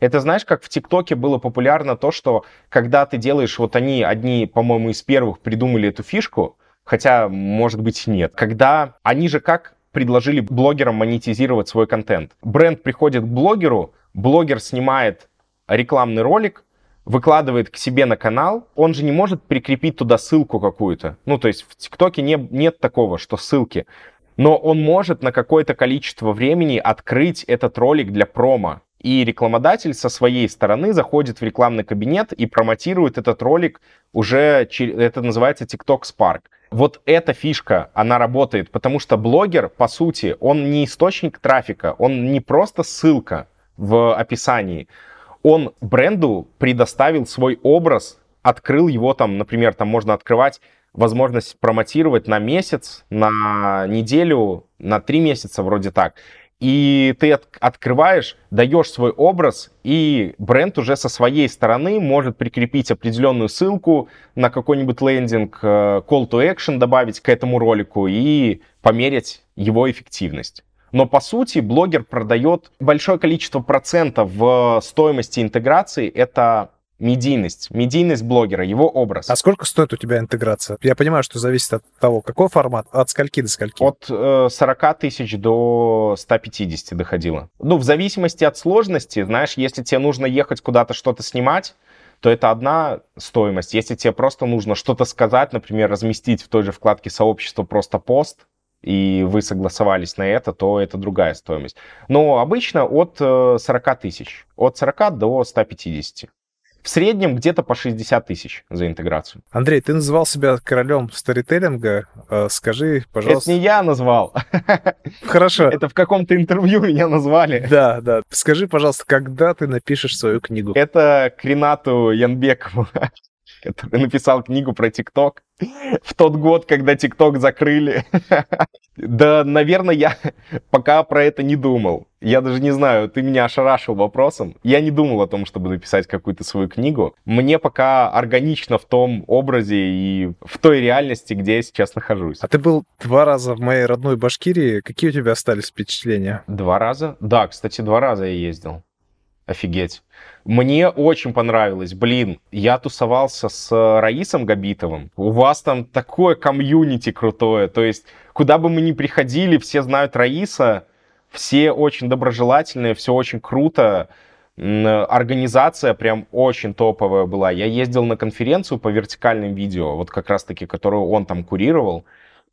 Это знаешь, как в ТикТоке было популярно то, что когда ты делаешь, вот они одни, по-моему, из первых придумали эту фишку, хотя, может быть, нет. Когда они же как предложили блогерам монетизировать свой контент. Бренд приходит к блогеру, блогер снимает рекламный ролик, выкладывает к себе на канал, он же не может прикрепить туда ссылку какую-то. Ну, то есть в ТикТоке не, нет такого, что ссылки. Но он может на какое-то количество времени открыть этот ролик для промо. И рекламодатель со своей стороны заходит в рекламный кабинет и промотирует этот ролик уже, это называется TikTok Spark. Вот эта фишка, она работает, потому что блогер, по сути, он не источник трафика, он не просто ссылка в описании, он бренду предоставил свой образ, открыл его там, например, там можно открывать возможность промотировать на месяц, на неделю, на три месяца вроде так. И ты от, открываешь, даешь свой образ, и бренд уже со своей стороны может прикрепить определенную ссылку на какой-нибудь лендинг, э, call to action добавить к этому ролику и померить его эффективность. Но по сути блогер продает большое количество процентов в стоимости интеграции. Это медийность, медийность блогера, его образ. А сколько стоит у тебя интеграция? Я понимаю, что зависит от того, какой формат, от скольки до скольки? От э, 40 тысяч до 150 доходило. Ну, в зависимости от сложности, знаешь, если тебе нужно ехать куда-то что-то снимать, то это одна стоимость. Если тебе просто нужно что-то сказать, например, разместить в той же вкладке сообщества просто пост, и вы согласовались на это, то это другая стоимость. Но обычно от 40 э, тысяч, от 40 до 150 в среднем где-то по 60 тысяч за интеграцию. Андрей, ты называл себя королем сторителлинга. Э, скажи, пожалуйста... Это не я назвал. Хорошо. Это в каком-то интервью меня назвали. Да, да. Скажи, пожалуйста, когда ты напишешь свою книгу? Это к Ренату Янбекову который написал книгу про ТикТок в тот год, когда ТикТок закрыли. Да, наверное, я пока про это не думал. Я даже не знаю, ты меня ошарашил вопросом. Я не думал о том, чтобы написать какую-то свою книгу. Мне пока органично в том образе и в той реальности, где я сейчас нахожусь. А ты был два раза в моей родной Башкирии. Какие у тебя остались впечатления? Два раза? Да, кстати, два раза я ездил. Офигеть. Мне очень понравилось. Блин, я тусовался с Раисом Габитовым. У вас там такое комьюнити крутое. То есть, куда бы мы ни приходили, все знают Раиса. Все очень доброжелательные, все очень круто. Организация прям очень топовая была. Я ездил на конференцию по вертикальным видео, вот как раз-таки, которую он там курировал.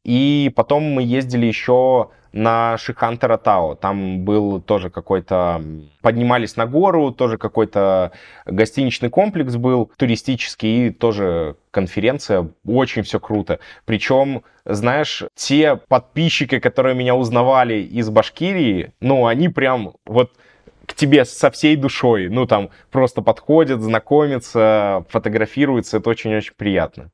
И потом мы ездили еще на Шихантера Тао. Там был тоже какой-то... Поднимались на гору, тоже какой-то гостиничный комплекс был туристический, и тоже конференция. Очень все круто. Причем, знаешь, те подписчики, которые меня узнавали из Башкирии, ну, они прям вот к тебе со всей душой. Ну, там просто подходят, знакомятся, фотографируются. Это очень-очень приятно.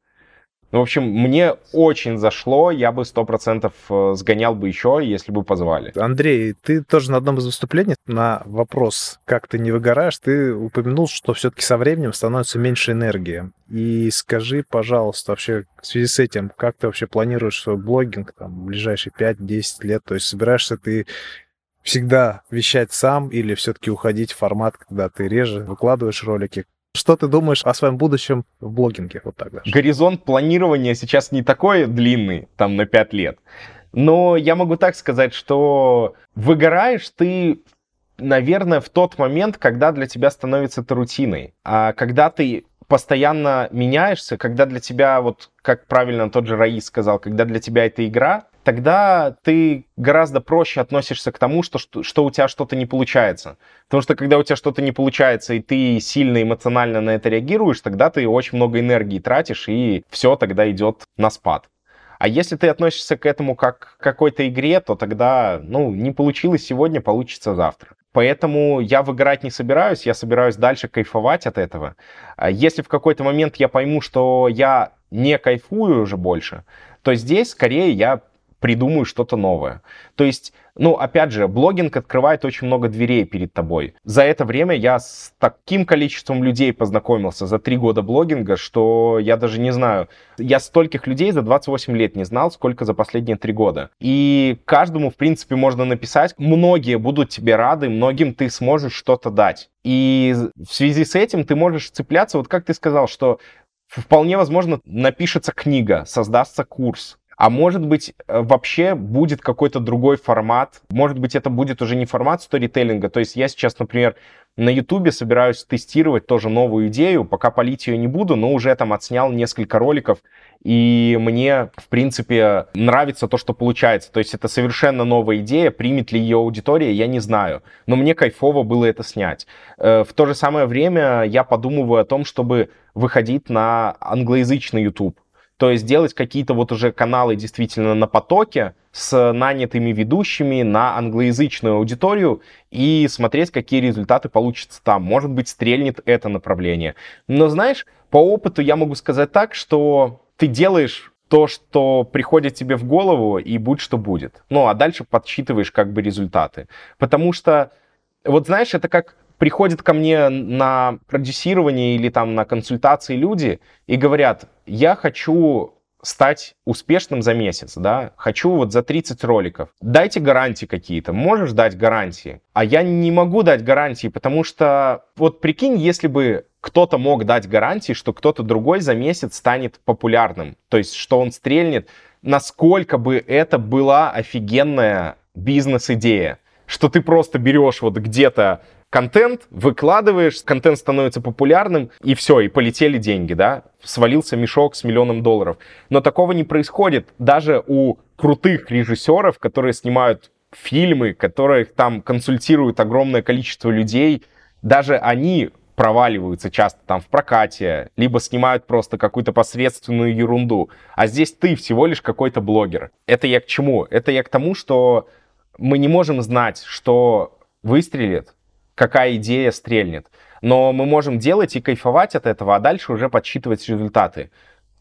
Ну, в общем, мне очень зашло, я бы сто процентов э, сгонял бы еще, если бы позвали. Андрей, ты тоже на одном из выступлений на вопрос, как ты не выгораешь, ты упомянул, что все-таки со временем становится меньше энергии. И скажи, пожалуйста, вообще в связи с этим, как ты вообще планируешь свой блогинг там, в ближайшие 5-10 лет? То есть собираешься ты всегда вещать сам или все-таки уходить в формат, когда ты реже выкладываешь ролики? Что ты думаешь о своем будущем в блогинге? Вот так даже. Горизонт планирования сейчас не такой длинный, там на 5 лет. Но я могу так сказать, что выгораешь ты, наверное, в тот момент, когда для тебя становится это рутиной. А когда ты постоянно меняешься, когда для тебя, вот как правильно тот же Раис сказал, когда для тебя это игра, тогда ты гораздо проще относишься к тому, что, что, что у тебя что-то не получается. Потому что когда у тебя что-то не получается, и ты сильно эмоционально на это реагируешь, тогда ты очень много энергии тратишь, и все тогда идет на спад. А если ты относишься к этому как к какой-то игре, то тогда, ну, не получилось сегодня, получится завтра. Поэтому я выиграть не собираюсь, я собираюсь дальше кайфовать от этого. А если в какой-то момент я пойму, что я не кайфую уже больше, то здесь скорее я придумаю что-то новое. То есть, ну, опять же, блогинг открывает очень много дверей перед тобой. За это время я с таким количеством людей познакомился за три года блогинга, что я даже не знаю. Я стольких людей за 28 лет не знал, сколько за последние три года. И каждому, в принципе, можно написать. Многие будут тебе рады, многим ты сможешь что-то дать. И в связи с этим ты можешь цепляться, вот как ты сказал, что вполне возможно напишется книга, создастся курс, А может быть, э, вообще будет какой-то другой формат. Может быть, это будет уже не формат сторителлинга. То есть я сейчас, например, на Ютубе собираюсь тестировать тоже новую идею. Пока полить ее не буду, но уже там отснял несколько роликов. И мне, в принципе, нравится то, что получается. То есть это совершенно новая идея. Примет ли ее аудитория, я не знаю. Но мне кайфово было это снять. Э, в то же самое время я подумываю о том, чтобы выходить на англоязычный YouTube то есть делать какие-то вот уже каналы действительно на потоке с нанятыми ведущими на англоязычную аудиторию и смотреть, какие результаты получатся там. Может быть, стрельнет это направление. Но знаешь, по опыту я могу сказать так, что ты делаешь то, что приходит тебе в голову, и будь что будет. Ну, а дальше подсчитываешь как бы результаты. Потому что, вот знаешь, это как приходят ко мне на продюсирование или там на консультации люди и говорят, я хочу стать успешным за месяц, да, хочу вот за 30 роликов. Дайте гарантии какие-то, можешь дать гарантии? А я не могу дать гарантии, потому что вот прикинь, если бы кто-то мог дать гарантии, что кто-то другой за месяц станет популярным, то есть что он стрельнет, насколько бы это была офигенная бизнес-идея, что ты просто берешь вот где-то контент, выкладываешь, контент становится популярным, и все, и полетели деньги, да, свалился мешок с миллионом долларов. Но такого не происходит даже у крутых режиссеров, которые снимают фильмы, которые там консультируют огромное количество людей, даже они проваливаются часто там в прокате, либо снимают просто какую-то посредственную ерунду. А здесь ты всего лишь какой-то блогер. Это я к чему? Это я к тому, что мы не можем знать, что выстрелит, какая идея стрельнет. Но мы можем делать и кайфовать от этого, а дальше уже подсчитывать результаты.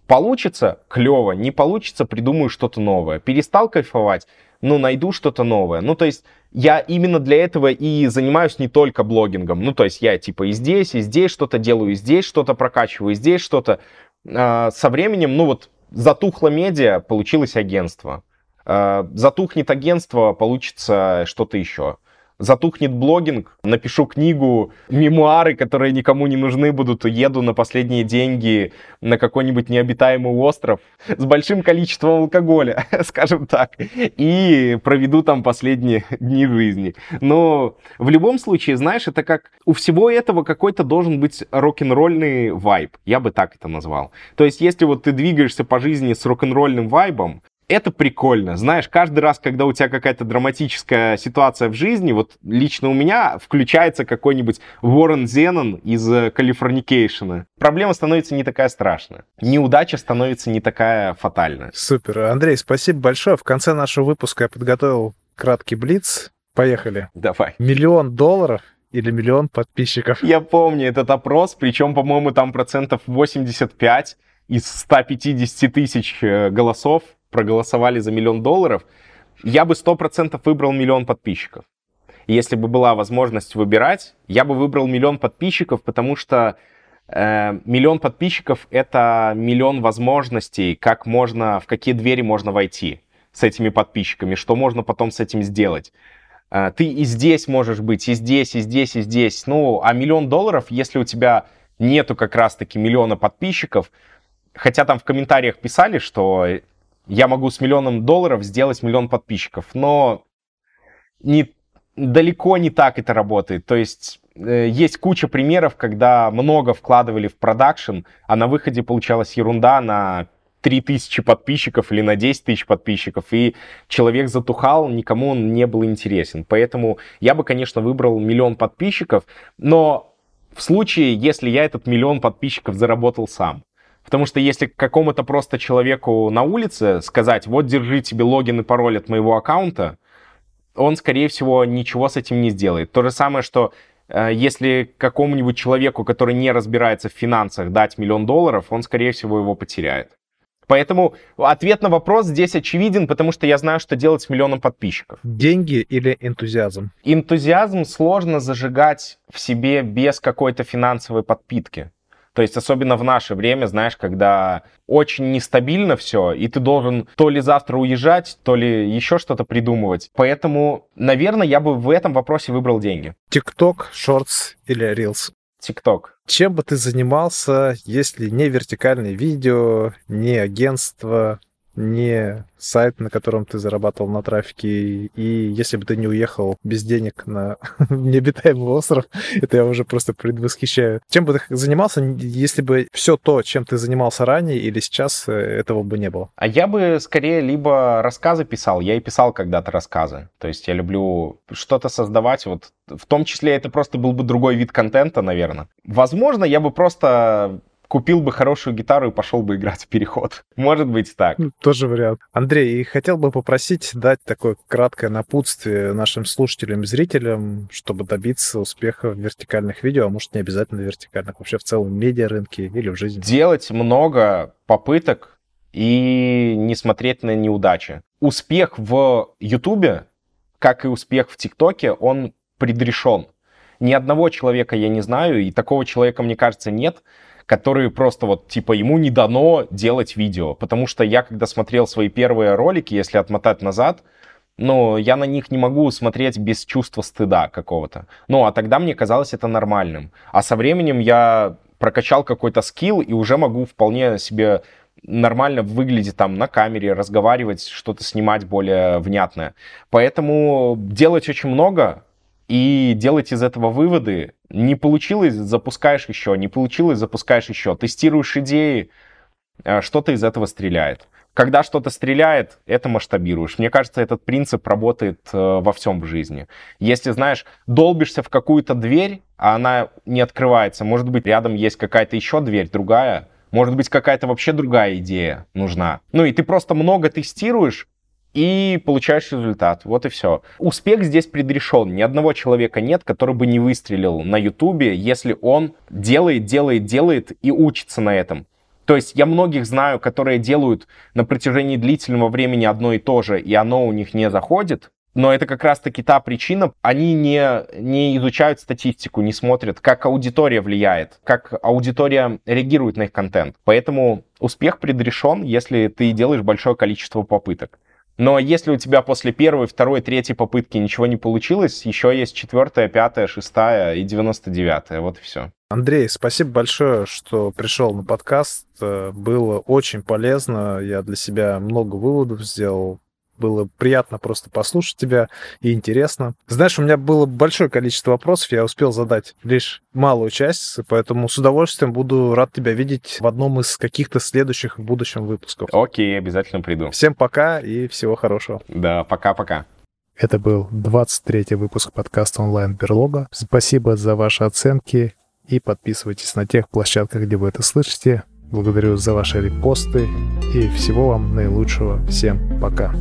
Получится — клево, не получится — придумаю что-то новое. Перестал кайфовать — ну, найду что-то новое. Ну, то есть я именно для этого и занимаюсь не только блогингом. Ну, то есть я типа и здесь, и здесь что-то делаю, и здесь что-то прокачиваю, и здесь что-то. А, со временем, ну вот, затухло медиа, получилось агентство. А, затухнет агентство, получится что-то еще затухнет блогинг, напишу книгу, мемуары, которые никому не нужны будут, уеду на последние деньги на какой-нибудь необитаемый остров с большим количеством алкоголя, скажем так, и проведу там последние дни жизни. Но в любом случае, знаешь, это как у всего этого какой-то должен быть рок-н-ролльный вайб, я бы так это назвал. То есть, если вот ты двигаешься по жизни с рок-н-ролльным вайбом, это прикольно. Знаешь, каждый раз, когда у тебя какая-то драматическая ситуация в жизни, вот лично у меня включается какой-нибудь Уоррен Зеннон из Калифорникейшена. Проблема становится не такая страшная. Неудача становится не такая фатальная. Супер. Андрей, спасибо большое. В конце нашего выпуска я подготовил краткий блиц. Поехали. Давай. Миллион долларов или миллион подписчиков? Я помню этот опрос, причем, по-моему, там процентов 85 из 150 тысяч э, голосов проголосовали за миллион долларов, я бы сто процентов выбрал миллион подписчиков. Если бы была возможность выбирать, я бы выбрал миллион подписчиков, потому что э, миллион подписчиков это миллион возможностей, как можно, в какие двери можно войти с этими подписчиками, что можно потом с этим сделать. Э, ты и здесь можешь быть, и здесь, и здесь, и здесь. Ну, а миллион долларов, если у тебя нету как раз-таки миллиона подписчиков, хотя там в комментариях писали, что я могу с миллионом долларов сделать миллион подписчиков, но не, далеко не так это работает. То есть э, есть куча примеров, когда много вкладывали в продакшн, а на выходе получалась ерунда на 3000 подписчиков или на 10 тысяч подписчиков, и человек затухал, никому он не был интересен. Поэтому я бы, конечно, выбрал миллион подписчиков, но в случае, если я этот миллион подписчиков заработал сам. Потому что если какому-то просто человеку на улице сказать, вот держи тебе логин и пароль от моего аккаунта, он, скорее всего, ничего с этим не сделает. То же самое, что э, если какому-нибудь человеку, который не разбирается в финансах, дать миллион долларов, он, скорее всего, его потеряет. Поэтому ответ на вопрос здесь очевиден, потому что я знаю, что делать с миллионом подписчиков. Деньги или энтузиазм? Энтузиазм сложно зажигать в себе без какой-то финансовой подпитки. То есть особенно в наше время, знаешь, когда очень нестабильно все, и ты должен то ли завтра уезжать, то ли еще что-то придумывать. Поэтому, наверное, я бы в этом вопросе выбрал деньги. ТикТок, шортс или рилс? ТикТок. Чем бы ты занимался, если не вертикальное видео, не агентство, не сайт, на котором ты зарабатывал на трафике, и если бы ты не уехал без денег на необитаемый остров, это я уже просто предвосхищаю. Чем бы ты занимался, если бы все то, чем ты занимался ранее или сейчас, э, этого бы не было? А я бы скорее либо рассказы писал, я и писал когда-то рассказы. То есть я люблю что-то создавать, вот в том числе это просто был бы другой вид контента, наверное. Возможно, я бы просто купил бы хорошую гитару и пошел бы играть в переход. Может быть так. Тоже вариант. Андрей, и хотел бы попросить дать такое краткое напутствие нашим слушателям и зрителям, чтобы добиться успеха в вертикальных видео, а может не обязательно вертикальных, вообще в целом медиа-рынке или в жизни. Делать много попыток и не смотреть на неудачи. Успех в Ютубе, как и успех в ТикТоке, он предрешен. Ни одного человека я не знаю, и такого человека, мне кажется, нет, который просто вот, типа, ему не дано делать видео. Потому что я, когда смотрел свои первые ролики, если отмотать назад, ну, я на них не могу смотреть без чувства стыда какого-то. Ну, а тогда мне казалось это нормальным. А со временем я прокачал какой-то скилл и уже могу вполне себе нормально выглядеть там на камере, разговаривать, что-то снимать более внятное. Поэтому делать очень много, и делать из этого выводы. Не получилось, запускаешь еще, не получилось, запускаешь еще. Тестируешь идеи, э, что-то из этого стреляет. Когда что-то стреляет, это масштабируешь. Мне кажется, этот принцип работает э, во всем в жизни. Если, знаешь, долбишься в какую-то дверь, а она не открывается, может быть, рядом есть какая-то еще дверь, другая, может быть, какая-то вообще другая идея нужна. Ну и ты просто много тестируешь, и получаешь результат. Вот и все. Успех здесь предрешен. Ни одного человека нет, который бы не выстрелил на Ютубе, если он делает, делает, делает и учится на этом. То есть я многих знаю, которые делают на протяжении длительного времени одно и то же, и оно у них не заходит. Но это как раз-таки та причина, они не, не изучают статистику, не смотрят, как аудитория влияет, как аудитория реагирует на их контент. Поэтому успех предрешен, если ты делаешь большое количество попыток. Но если у тебя после первой, второй, третьей попытки ничего не получилось, еще есть четвертая, пятая, шестая и девяносто девятая. Вот и все. Андрей, спасибо большое, что пришел на подкаст. Э, было очень полезно. Я для себя много выводов сделал. Было приятно просто послушать тебя и интересно. Знаешь, у меня было большое количество вопросов, я успел задать лишь малую часть, поэтому с удовольствием буду рад тебя видеть в одном из каких-то следующих в будущем выпусков. Окей, обязательно приду. Всем пока и всего хорошего. Да, пока-пока. Это был 23-й выпуск подкаста онлайн Берлога. Спасибо за ваши оценки и подписывайтесь на тех площадках, где вы это слышите. Благодарю за ваши репосты и всего вам наилучшего. Всем пока.